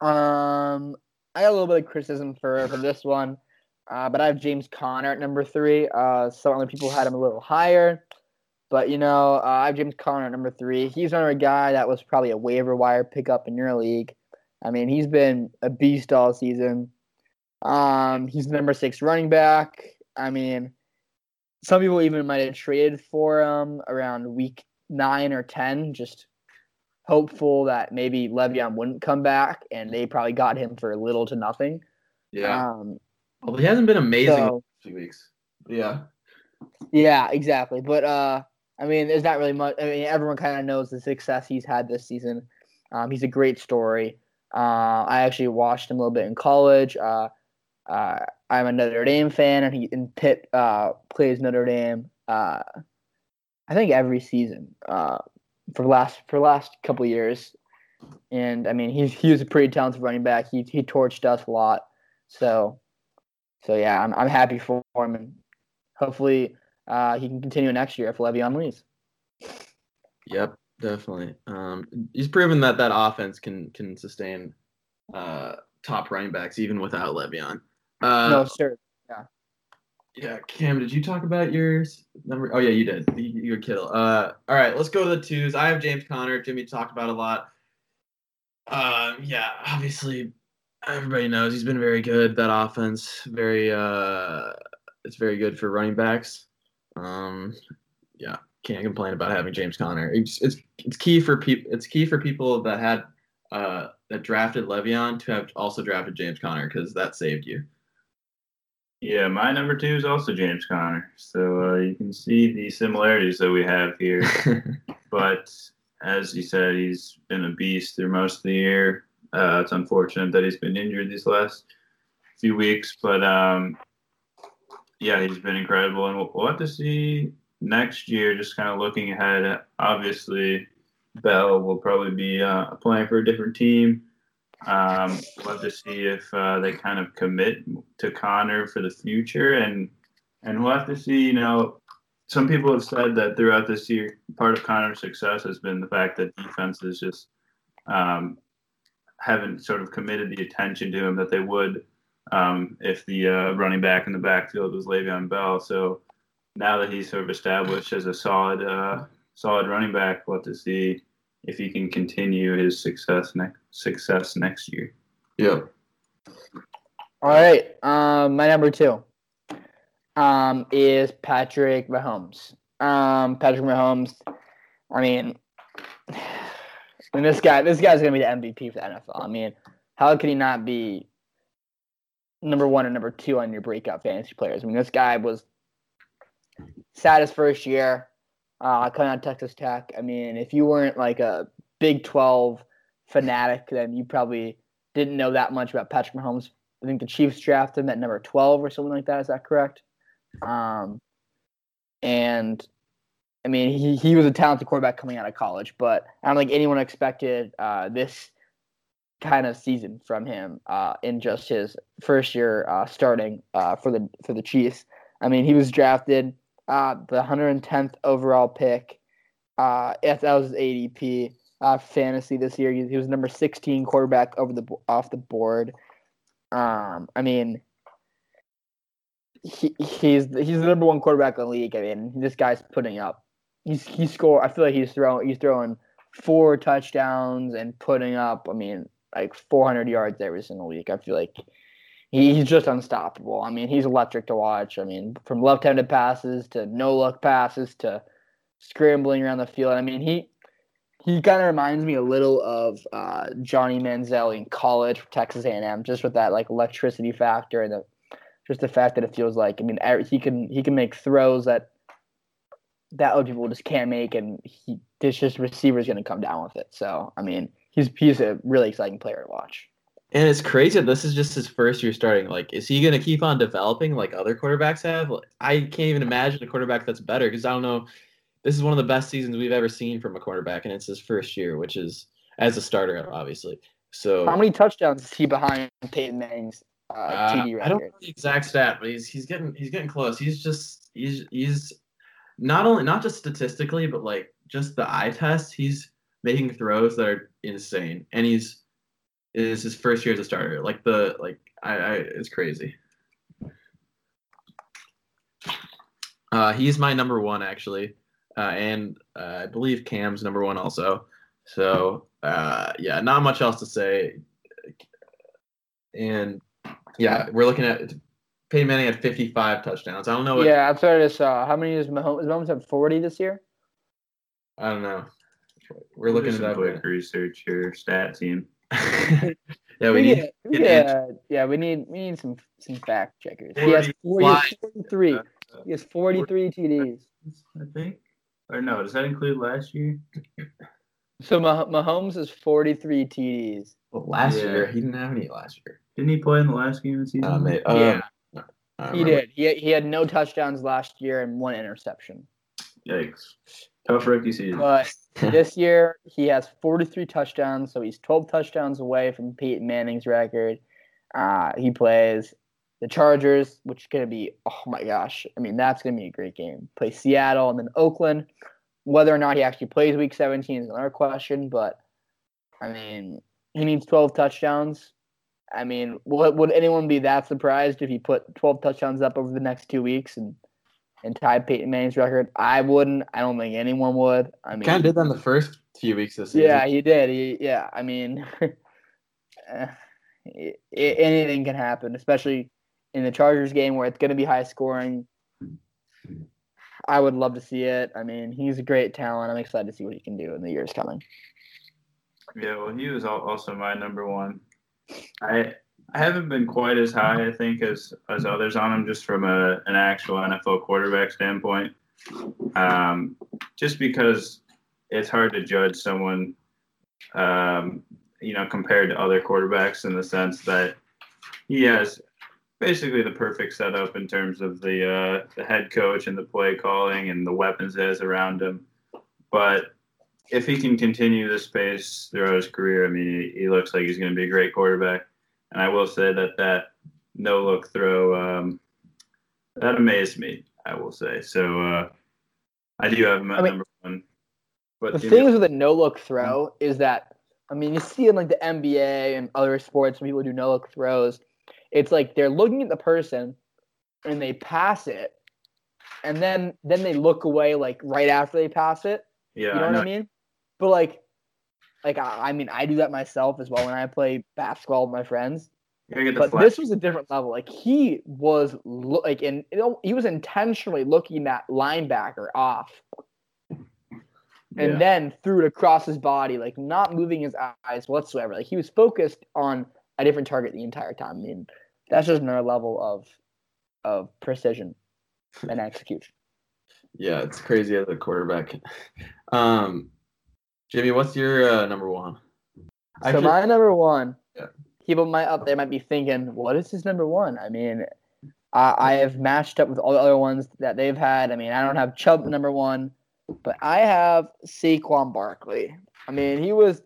Um, I got a little bit of criticism for for this one, uh, but I have James Conner at number three. Uh, some other people had him a little higher, but you know, uh, I have James Conner at number three. He's another guy that was probably a waiver wire pickup in your league. I mean, he's been a beast all season. Um, he's the number six running back. I mean, some people even might have traded for him around week nine or ten, just hopeful that maybe Le'Veon wouldn't come back, and they probably got him for little to nothing. Yeah. Um, well, he hasn't been amazing so- few weeks. Yeah, yeah, exactly. But uh, I mean, there's not really much. I mean, everyone kind of knows the success he's had this season. Um, he's a great story. Uh, I actually watched him a little bit in college. Uh, uh, I'm a Notre Dame fan, and he and Pitt uh, plays Notre Dame. Uh, I think every season uh, for last for last couple years, and I mean he's he was a pretty talented running back. He he torched us a lot, so so yeah, I'm I'm happy for him, and hopefully uh, he can continue next year if Le'Veon leaves. Yep, definitely. Um, he's proven that that offense can can sustain uh, top running backs even without Le'Veon. Uh, no, sure. Yeah, Yeah. Cam, did you talk about yours number? Oh yeah, you did. You, you were Kittle. Uh, all right, let's go to the twos. I have James Conner. Jimmy talked about a lot. Um, yeah, obviously, everybody knows he's been very good. That offense, very uh, it's very good for running backs. Um, yeah, can't complain about having James Conner. It's it's, it's key for people. It's key for people that had uh that drafted Le'Veon to have also drafted James Conner because that saved you. Yeah, my number two is also James Conner. So uh, you can see the similarities that we have here. but as you said, he's been a beast through most of the year. Uh, it's unfortunate that he's been injured these last few weeks, but um, yeah, he's been incredible, and we'll, we'll have to see next year. Just kind of looking ahead, obviously, Bell will probably be uh, playing for a different team. Um, have to see if uh, they kind of commit to Conner for the future, and and we'll have to see, you know, some people have said that throughout this year, part of Conner's success has been the fact that defenses just um, haven't sort of committed the attention to him that they would um, if the uh, running back in the backfield was Le'Veon Bell. So now that he's sort of established as a solid, uh, solid running back, we'll have to see if he can continue his success next success next year. Yeah. All right. Um, my number two um, is Patrick Mahomes. Um, Patrick Mahomes. I mean, I mean, this guy, this guy's gonna be the MVP for the NFL. I mean, how could he not be number one and number two on your breakout fantasy players? I mean, this guy was sad his first year, uh, coming out of Texas Tech. I mean, if you weren't like a Big Twelve fanatic, then you probably didn't know that much about Patrick Mahomes. I think the Chiefs drafted him at number twelve or something like that. Is that correct? Um, and I mean, he, he was a talented quarterback coming out of college, but I don't think anyone expected uh, this kind of season from him uh, in just his first year uh, starting uh, for the for the Chiefs. I mean, he was drafted uh, the 110th overall pick. Uh, that was ADP uh, fantasy this year. He, he was number 16 quarterback over the off the board. Um, I mean, he, he's he's the number one quarterback in the league. I mean, this guy's putting up. He's he score. I feel like he's throwing he's throwing four touchdowns and putting up. I mean, like 400 yards every single week. I feel like he, he's just unstoppable. I mean, he's electric to watch. I mean, from left-handed passes to no-look passes to scrambling around the field. I mean, he he kind of reminds me a little of uh, Johnny Manziel in college for Texas A&M, just with that like electricity factor and the just the fact that it feels like I mean he can he can make throws that that other people just can't make, and he this just receiver is going to come down with it. So I mean he's he's a really exciting player to watch. And it's crazy. This is just his first year starting. Like, is he going to keep on developing like other quarterbacks have? I can't even imagine a quarterback that's better because I don't know. This is one of the best seasons we've ever seen from a quarterback, and it's his first year, which is as a starter, obviously. So, how many touchdowns is he behind Peyton Manning's uh, uh, TD record? I don't know the exact stat, but he's he's getting he's getting close. He's just he's he's not only not just statistically, but like just the eye test. He's making throws that are insane, and he's is his first year as a starter. Like the like I, I it's crazy. Uh, he's my number one actually, uh, and uh, I believe Cam's number one also. So uh, yeah, not much else to say. And yeah, we're looking at Peyton Manning had 55 touchdowns. I don't know. What, yeah, I'm sorry to saw. How many is Mahomes? Mahomes have 40 this year? I don't know. We're looking at some that. quick research here, stat team. yeah, we need. get- yeah, yeah. We need we need some some fact checkers. He has, 40, he has 43. He has 43 TDs. I think. Or no, does that include last year? So Mah- Mahomes has 43 TDs. Well, last Yeah. year he didn't have any last year. Didn't he play in the last game of the season? Uh, may- Yeah. um, I He remember. did. He he had no touchdowns last year and one interception. Yikes. Tough rookie season. But this year he has 43 touchdowns, so he's 12 touchdowns away from Peyton Manning's record. Uh, he plays the Chargers, which is going to be oh my gosh, I mean that's going to be a great game. Play Seattle and then Oakland. Whether or not he actually plays Week 17 is another question, but I mean he needs 12 touchdowns. I mean, would, would anyone be that surprised if he put 12 touchdowns up over the next two weeks and and tied Peyton Manning's record? I wouldn't. I don't think anyone would. I mean, kind of did that in the first few weeks this season. yeah, he did. He, yeah, I mean, eh, i- i- anything can happen, especially in the Chargers game where it's going to be high scoring. I would love to see it. I mean, he's a great talent. I'm excited to see what he can do in the years coming. Yeah, well, he was also my number one. I I haven't been quite as high, I think, as as others on him, just from a an actual NFL quarterback standpoint. Um, just because it's hard to judge someone, um, you know, compared to other quarterbacks in the sense that he has basically the perfect setup in terms of the uh, the head coach and the play calling and the weapons he has around him. But if he can continue this pace throughout his career, I mean, he, he looks like he's going to be a great quarterback. And I will say that that no look throw um, that amazed me. I will say so. Uh, I do have at I mean, number one. But The thing is with a no look throw is that I mean you see in like the NBA and other sports when people do no look throws, it's like they're looking at the person and they pass it, and then then they look away like right after they pass it. yeah, You know I what know. I mean? But like, like I, I mean I do that myself as well when I play basketball with my friends. You gotta get the But flash. this was a different level. Like he was lo- like, and he was intentionally looking that linebacker off, and Yeah. then threw it across his body, like not moving his eyes whatsoever. Like he was focused on a different target the entire time. I mean, that's just another level of of precision and execution. Yeah, it's crazy as a quarterback. Um, Jimmy, what's your uh, number one? so Actually- my number one, Yeah. people might up there might be thinking, what is his number one? I mean, I, I have matched up with all the other ones that they've had. I mean, I don't have Chubb number one, but I have Saquon Barkley. I mean, he was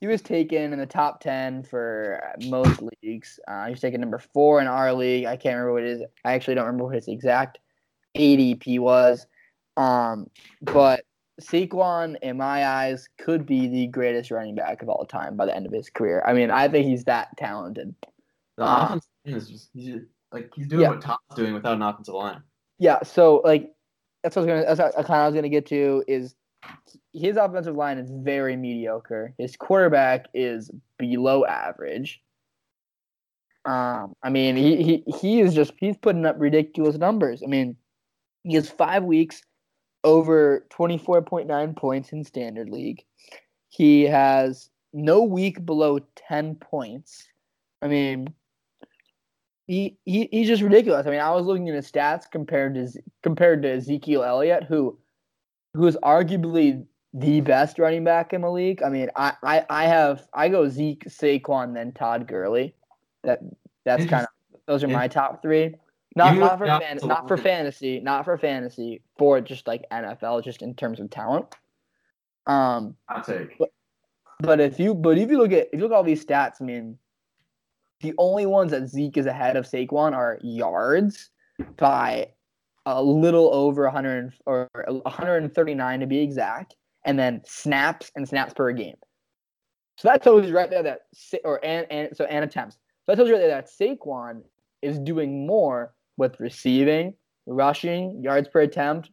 he was taken in the top ten for most leagues. Uh, he was taken number four in our league. I can't remember what it is. I actually don't remember what his exact ADP was. Um, but Saquon, in my eyes, could be the greatest running back of all time by the end of his career. I mean, I think he's that talented. The Uh, offensive line is just he's, like he's doing Yeah. what Tom's doing without an offensive line. Yeah, so like that's what I was gonna. That's what I kind of was gonna get to is his offensive line is very mediocre. His quarterback is below average. Um, I mean, he he he is just he's putting up ridiculous numbers. I mean, he has five weeks over twenty four point nine points in standard league. He has no week below ten points. I mean, he, he he's just ridiculous. I mean, I was looking at his stats compared to compared to Ezekiel Elliott, who who is arguably the best running back in the league. I mean, I, I, I have I go Zeke, Saquon, then Todd Gurley. That that's kind of those are my top three. Not not for fan, not for fantasy, not for fantasy, for just like NFL, just in terms of talent. Um, I'll take. but if you but if you look at if you look at all these stats, I mean, the only ones that Zeke is ahead of Saquon are yards by a little over 100 or 139 to be exact, and then snaps and snaps per game. So that tells you right there that Sa- or and, and so and attempts. So that tells you right there that Saquon is doing more with receiving, rushing, yards per attempt,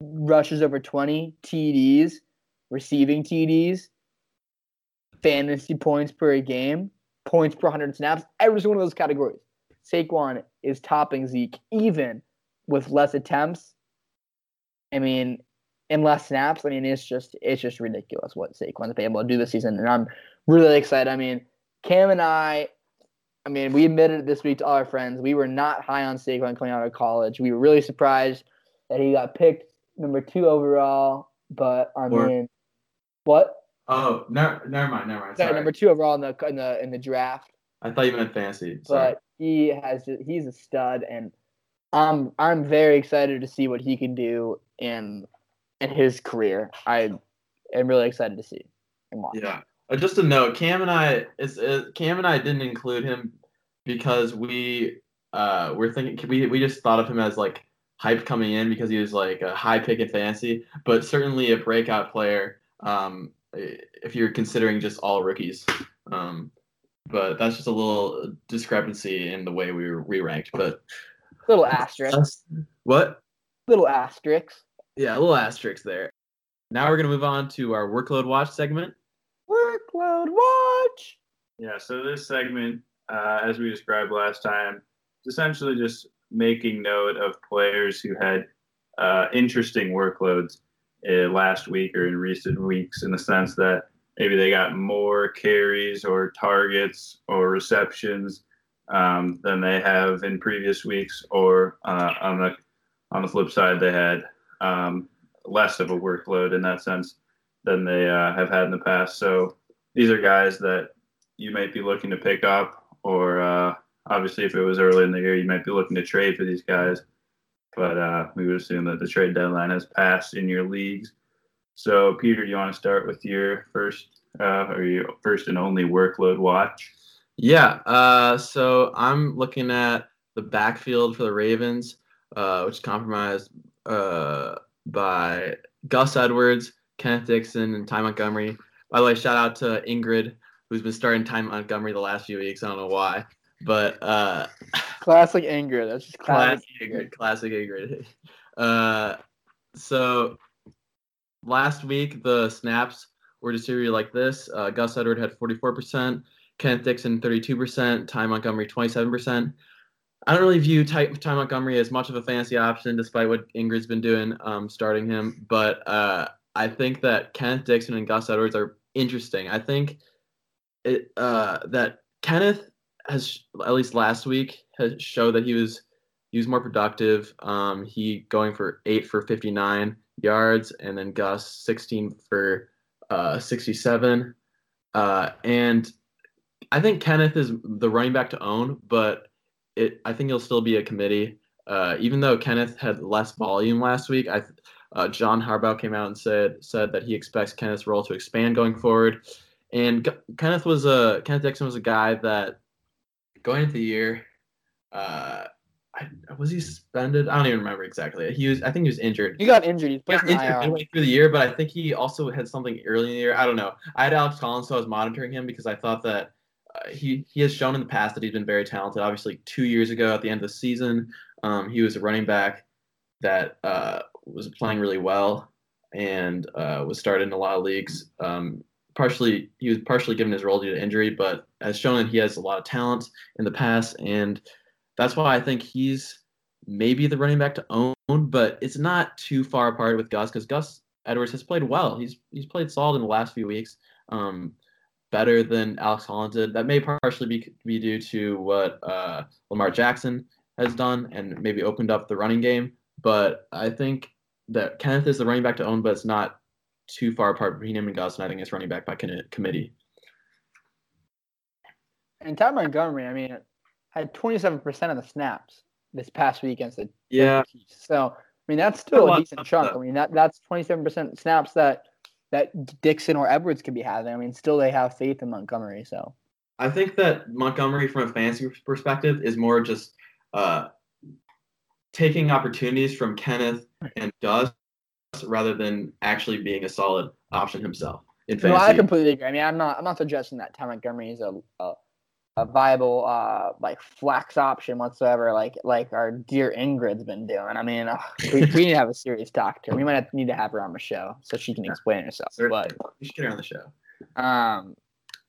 rushes over 20, TDs, receiving TDs, fantasy points per game, points per 100 snaps, every single one of those categories. Saquon is topping Zeke even with less attempts. I mean, and less snaps. I mean, it's just it's just ridiculous what Saquon's been able to do this season, and I'm really excited. I mean, Cam and I, I mean, we admitted it this week to all our friends. We were not high on Saquon coming out of college. We were really surprised that he got picked number two overall. But I Or- mean, what? Oh, never, never mind, never mind. Sorry, Sorry. number two overall in the in the in the draft. I thought you meant. Sorry. But he has he's a stud, and I'm I'm very excited to see what he can do in in his career. I am really excited to see and watch. Yeah. Uh, just a note, Cam and I is uh, Cam and I didn't include him because we uh we're thinking we we just thought of him as like hype coming in because he was like a high pick in fantasy, but certainly a breakout player. Um, if you're considering just all rookies. Um, but that's just a little discrepancy in the way we were we ranked. But Little asterisk, what? little asterisks. Yeah, a little asterisk there. Now we're gonna move on to our workload watch segment. Workload watch. Yeah, so this segment, uh, as we described last time, is essentially just making note of players who had uh, interesting workloads uh, last week or in recent weeks, in the sense that maybe they got more carries or targets or receptions um, than they have in previous weeks, or uh, on the on the flip side, they had um, less of a workload in that sense than they uh, have had in the past. So these are guys that you might be looking to pick up, or uh, obviously if it was early in the year, you might be looking to trade for these guys. But uh, we would assume that the trade deadline has passed in your leagues. So, Peter, do you want to start with your first uh, or your first and only workload watch? Yeah. Uh, so I'm looking at the backfield for the Ravens, uh, which is compromised uh, by Gus Edwards, Kenneth Dixon, and Ty Montgomery. By the way, shout out to Ingrid, who's been starting Ty Montgomery the last few weeks. I don't know why, but uh, classic Ingrid. That's just classic, classic Ingrid. Classic Ingrid. Uh, so last week the snaps were distributed like this: uh, Gus Edward had 44%, Kenneth Dixon 32%, Ty Montgomery 27%. I don't really view Ty, Ty Montgomery as much of a fantasy option, despite what Ingrid's been doing, um, starting him. But uh, I think that Kenneth Dixon and Gus Edwards are interesting. I think it, uh, that Kenneth has, at least last week, has showed that he was he was more productive. Um, he going for eight for 59 yards, and then Gus 16 for uh, 67. Uh, and I think Kenneth is the running back to own, but it I think he'll still be a committee. Uh, even though Kenneth had less volume last week, I uh, John Harbaugh came out and said said that he expects Kenneth's role to expand going forward. And Kenneth was a Kenneth Dixon was a guy that going into the year, uh, I, was he suspended? I don't even remember exactly. He was I think he was injured. He got injured. He's He got injured midway through the year, but I think he also had something early in the year. I don't know. I had Alex Collins, so I was monitoring him because I thought that uh, he he has shown in the past that he's been very talented. Obviously, two years ago at the end of the season, um, he was a running back that uh, was playing really well and uh, was started in a lot of leagues. Um, partially, he was partially given his role due to injury, but has shown that he has a lot of talent in the past, and that's why I think he's maybe the running back to own. But it's not too far apart with Gus because Gus Edwards has played well. He's he's played solid in the last few weeks. Um, better than Alex Collins did. That may partially be, be due to what uh, Lamar Jackson has done and maybe opened up the running game. But I think that Kenneth is the running back to own, but it's not too far apart between him and Gus, and I think it's running back by committee. And Ty Montgomery, I mean, had 27% of the snaps this past week against the yeah. So I mean, that's still a, a decent chunk. I mean, that that's 27% snaps that that Dixon or Edwards could be having. I mean, still they have faith in Montgomery. So I think that Montgomery, from a fantasy perspective, is more just uh, taking opportunities from Kenneth and Gus rather than actually being a solid option himself. In. No, I completely agree. I mean, I'm not I'm not suggesting that Ty Montgomery is a, a a viable uh like flex option whatsoever like like our dear ingrid's been doing i mean uh, we, we need to have a serious doctor. we might have, need to have her on the show so she can explain herself but we should get her on the show um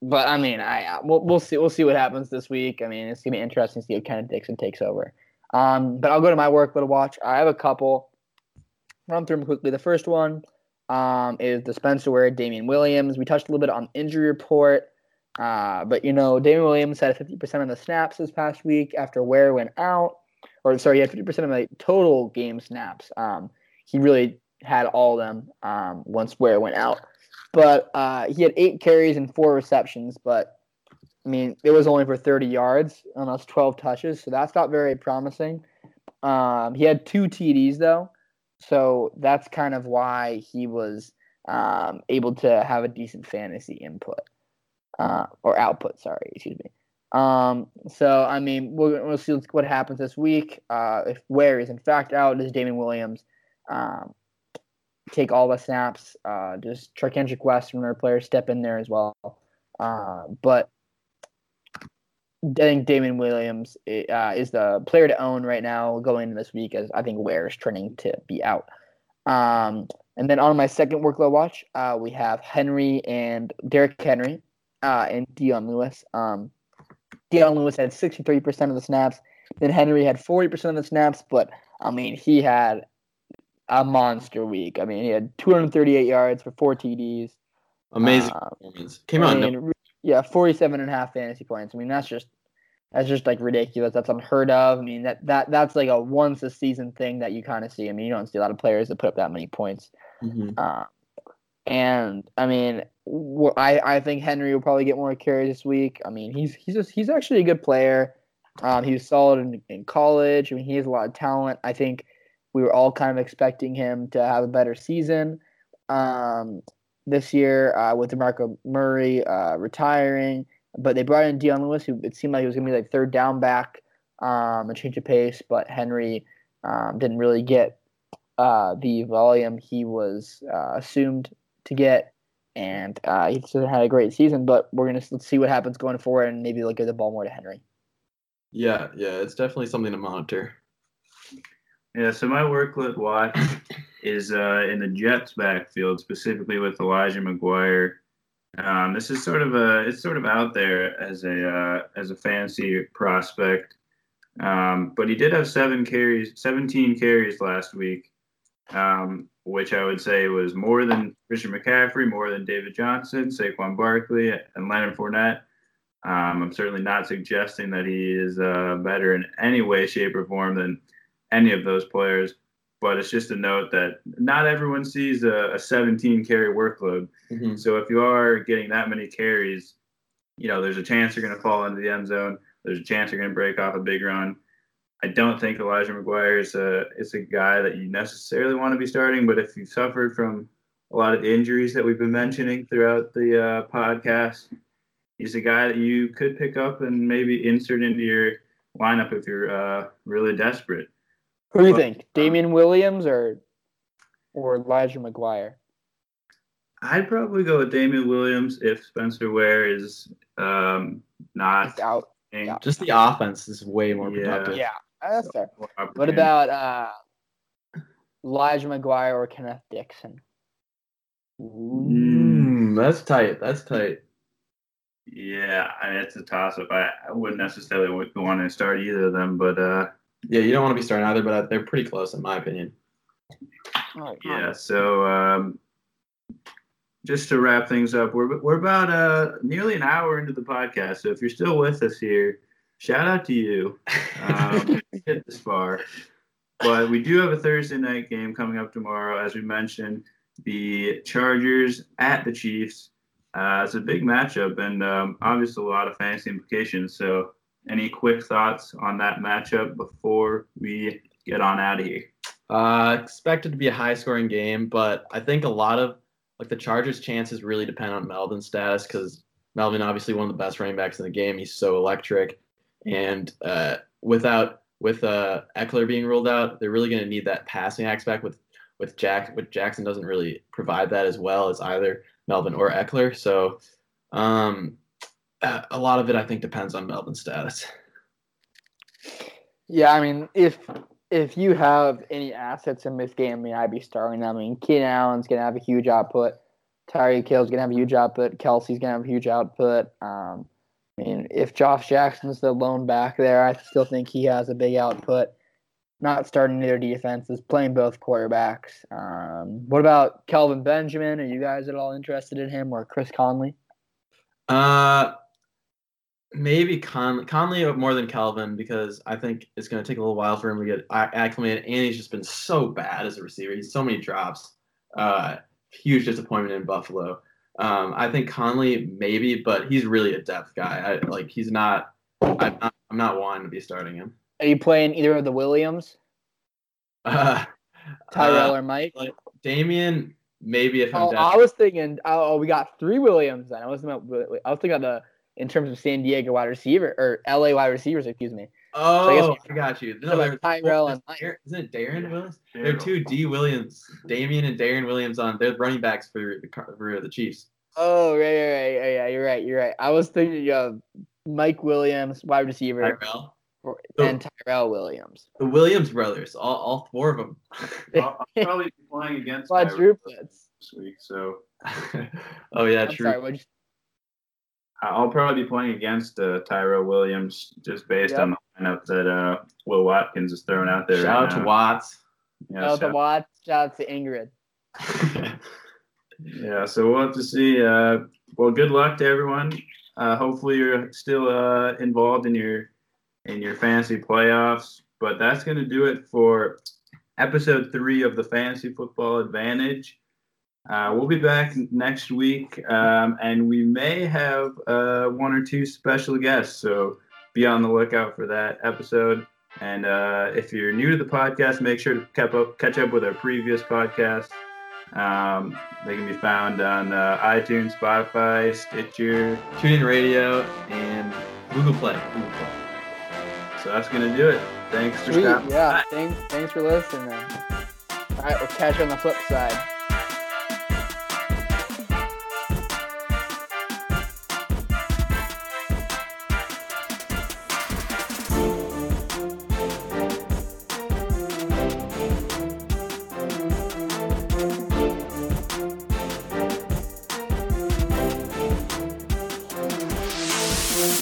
but i mean i uh, we'll, we'll see we'll see what happens this week i mean it's gonna be interesting to see how kenneth dixon takes over um but i'll go to my workload watch i have a couple run through them quickly the first one um is the spencer ware damien williams we touched a little bit on injury report uh, but you know, Damien Williams had 50% of the snaps this past week after Ware went out, or sorry, he had 50% of the total game snaps. Um, he really had all of them um, once Ware went out. But uh, he had eight carries and four receptions, but I mean, it was only for 30 yards on those 12 touches, so that's not very promising. Um, he had two TDs though, so that's kind of why he was um, able to have a decent fantasy input uh, or output. Sorry, excuse me. Um, so I mean, we'll, we'll see what happens this week. Uh, if Ware is in fact out, does Damien Williams um, take all the snaps? Uh, does Charcandrick West from their players step in there as well? Uh, but I think Damien Williams uh, is the player to own right now going into this week, as I think Ware is trending to be out. Um, and then on my second workload watch, uh, we have Henry and Derrick Henry uh, and Dion Lewis. Um, Dion Lewis had 63% of the snaps. Then Henry had 40% of the snaps, but I mean, he had a monster week. I mean, he had 238 yards for four TDs. Amazing uh. Came out. no- yeah, 47 and a half fantasy points. I mean, that's just that's just like ridiculous. That's unheard of. I mean, that that that's like a once a season thing that you kind of see. I mean, you don't see a lot of players that put up that many points. Mm-hmm. Uh, and I mean, I, I think Henry will probably get more carries this week. I mean, he's he's just, he's actually a good player. Um, he was solid in, in college. I mean, he has a lot of talent. I think we were all kind of expecting him to have a better season um, this year uh, with DeMarco Murray uh, retiring. But they brought in Dion Lewis, who it seemed like he was going to be like third down back, um, a change of pace. But Henry um, didn't really get uh, the volume he was uh, assumed to get, and uh, he still had a great season. But we're gonna let's see what happens going forward, and maybe look at the ball more to Henry. Yeah, yeah, it's definitely something to monitor. Yeah, so my workload watch is uh, in the Jets backfield, specifically with Elijah McGuire. Um, this is sort of a it's sort of out there as a uh, as a fancy prospect, um, but he did have seven carries, 17 carries last week, um, which I would say was more than Christian McCaffrey, more than David Johnson, Saquon Barkley, and Leonard Fournette. Um, I'm certainly not suggesting that he is uh, better in any way, shape, or form than any of those players. But it's just a note that not everyone sees a, a 17 carry workload. Mm-hmm. So if you are getting that many carries, you know, there's a chance you're going to fall into the end zone. There's a chance you're going to break off a big run. I don't think Elijah McGuire is a is a guy that you necessarily want to be starting. But if you've suffered from a lot of the injuries that we've been mentioning throughout the uh, podcast, he's a guy that you could pick up and maybe insert into your lineup if you're uh, really desperate. Who do you Well, think, Damien Williams or or Elijah McGuire? I'd probably go with Damien Williams if Spencer Ware is um, not He's out. Yeah. Just the offense is way more productive. Yeah, that's fair. What about uh, Elijah McGuire or Kenneth Dixon? Mm, that's tight. That's tight. Yeah, I mean it's a toss up. I, I wouldn't necessarily want to start either of them, but uh, Yeah, you don't want to be starting either, but they're pretty close in my opinion. Oh, yeah. So um, just to wrap things up, we're we're about uh nearly an hour into the podcast. So if you're still with us here, shout out to you. Um, get this far. But we do have a Thursday night game coming up tomorrow, as we mentioned. The Chargers at the Chiefs. Uh, it's a big matchup, and um, obviously a lot of fantasy implications. So, any quick thoughts on that matchup before we get on out of here? Uh, expected to be a high scoring game, but I think a lot of like the Chargers' chances really depend on Melvin's status because Melvin obviously one of the best running backs in the game. He's so electric, and uh, without with uh, Ekeler being ruled out, they're really going to need that passing aspect with with Jack. With Jackson doesn't really provide that as well as either Melvin or Ekeler. So um, a a lot of it I think depends on Melvin's status. Yeah, I mean, if if you have any assets in this game, I mean, I'd be starting them. I mean, Keenan Allen's gonna have a huge output. Tyreek Hill's gonna have a huge output. Kelce's gonna have a huge output. Um, I mean, if Josh Jackson's the lone back there, I still think he has a big output. Not starting their defenses, playing both quarterbacks. Um, what about Kelvin Benjamin? Are you guys at all interested in him or Chris Conley? Uh, maybe Con- Conley more than Kelvin because I think it's going to take a little while for him to get acclimated, and he's just been so bad as a receiver. He's so many drops. Uh, huge disappointment in Buffalo. Um, I think Conley maybe, but he's really a depth guy. I, like he's not. I'm not. I'm not wanting to be starting him. Are you playing either of the Williams, Uh, Tyrell uh, or Mike? like Damien, maybe if I'm Oh. I was thinking. Oh, we got three Williams. Then I was thinking about. I was thinking about the in terms of San Diego wide receiver or LA wide receivers. Excuse me. I guess Oh, we- I got you. So, like, there's- Tyrell and Dar- Isn't it Darrel Williams? There are two D Williams, Damien and Darrel Williams on. They're running backs for the for the Chiefs. Oh, right, right, right. Yeah, yeah, you're right. You're right. I was thinking of Mike Williams, wide receiver, Tyrell, or- So- and Tyrell Williams. the Williams brothers, all, all four of them. I'll, I'll probably be playing against Quadruplets. this week, so oh yeah, I'm true. sorry. What'd you, I'll probably be playing against uh, Tyrell Williams just based Yep. on the lineup that uh, Will Watkins is throwing out there. Shout right out to. Watts. Yeah, shout out to Watts. Shout out to Ingrid. Yeah, so we'll have to see. Uh, well, good luck to everyone. Uh, hopefully, you're still uh, involved in your in your fantasy playoffs. But that's going to do it for episode three of the Fantasy Football Advantage. Uh, we'll be back next week, um, and we may have uh, one or two special guests. So be on the lookout for that episode. And uh, if you're new to the podcast, make sure to catch up, catch up with our previous podcasts. Um, they can be found on uh, iTunes, Spotify, Stitcher. TuneIn Radio and Google Play. Google Play. So that's gonna do it. Thanks for stopping Yeah. Thanks. Thanks for listening. All right, we'll catch you on the flip side.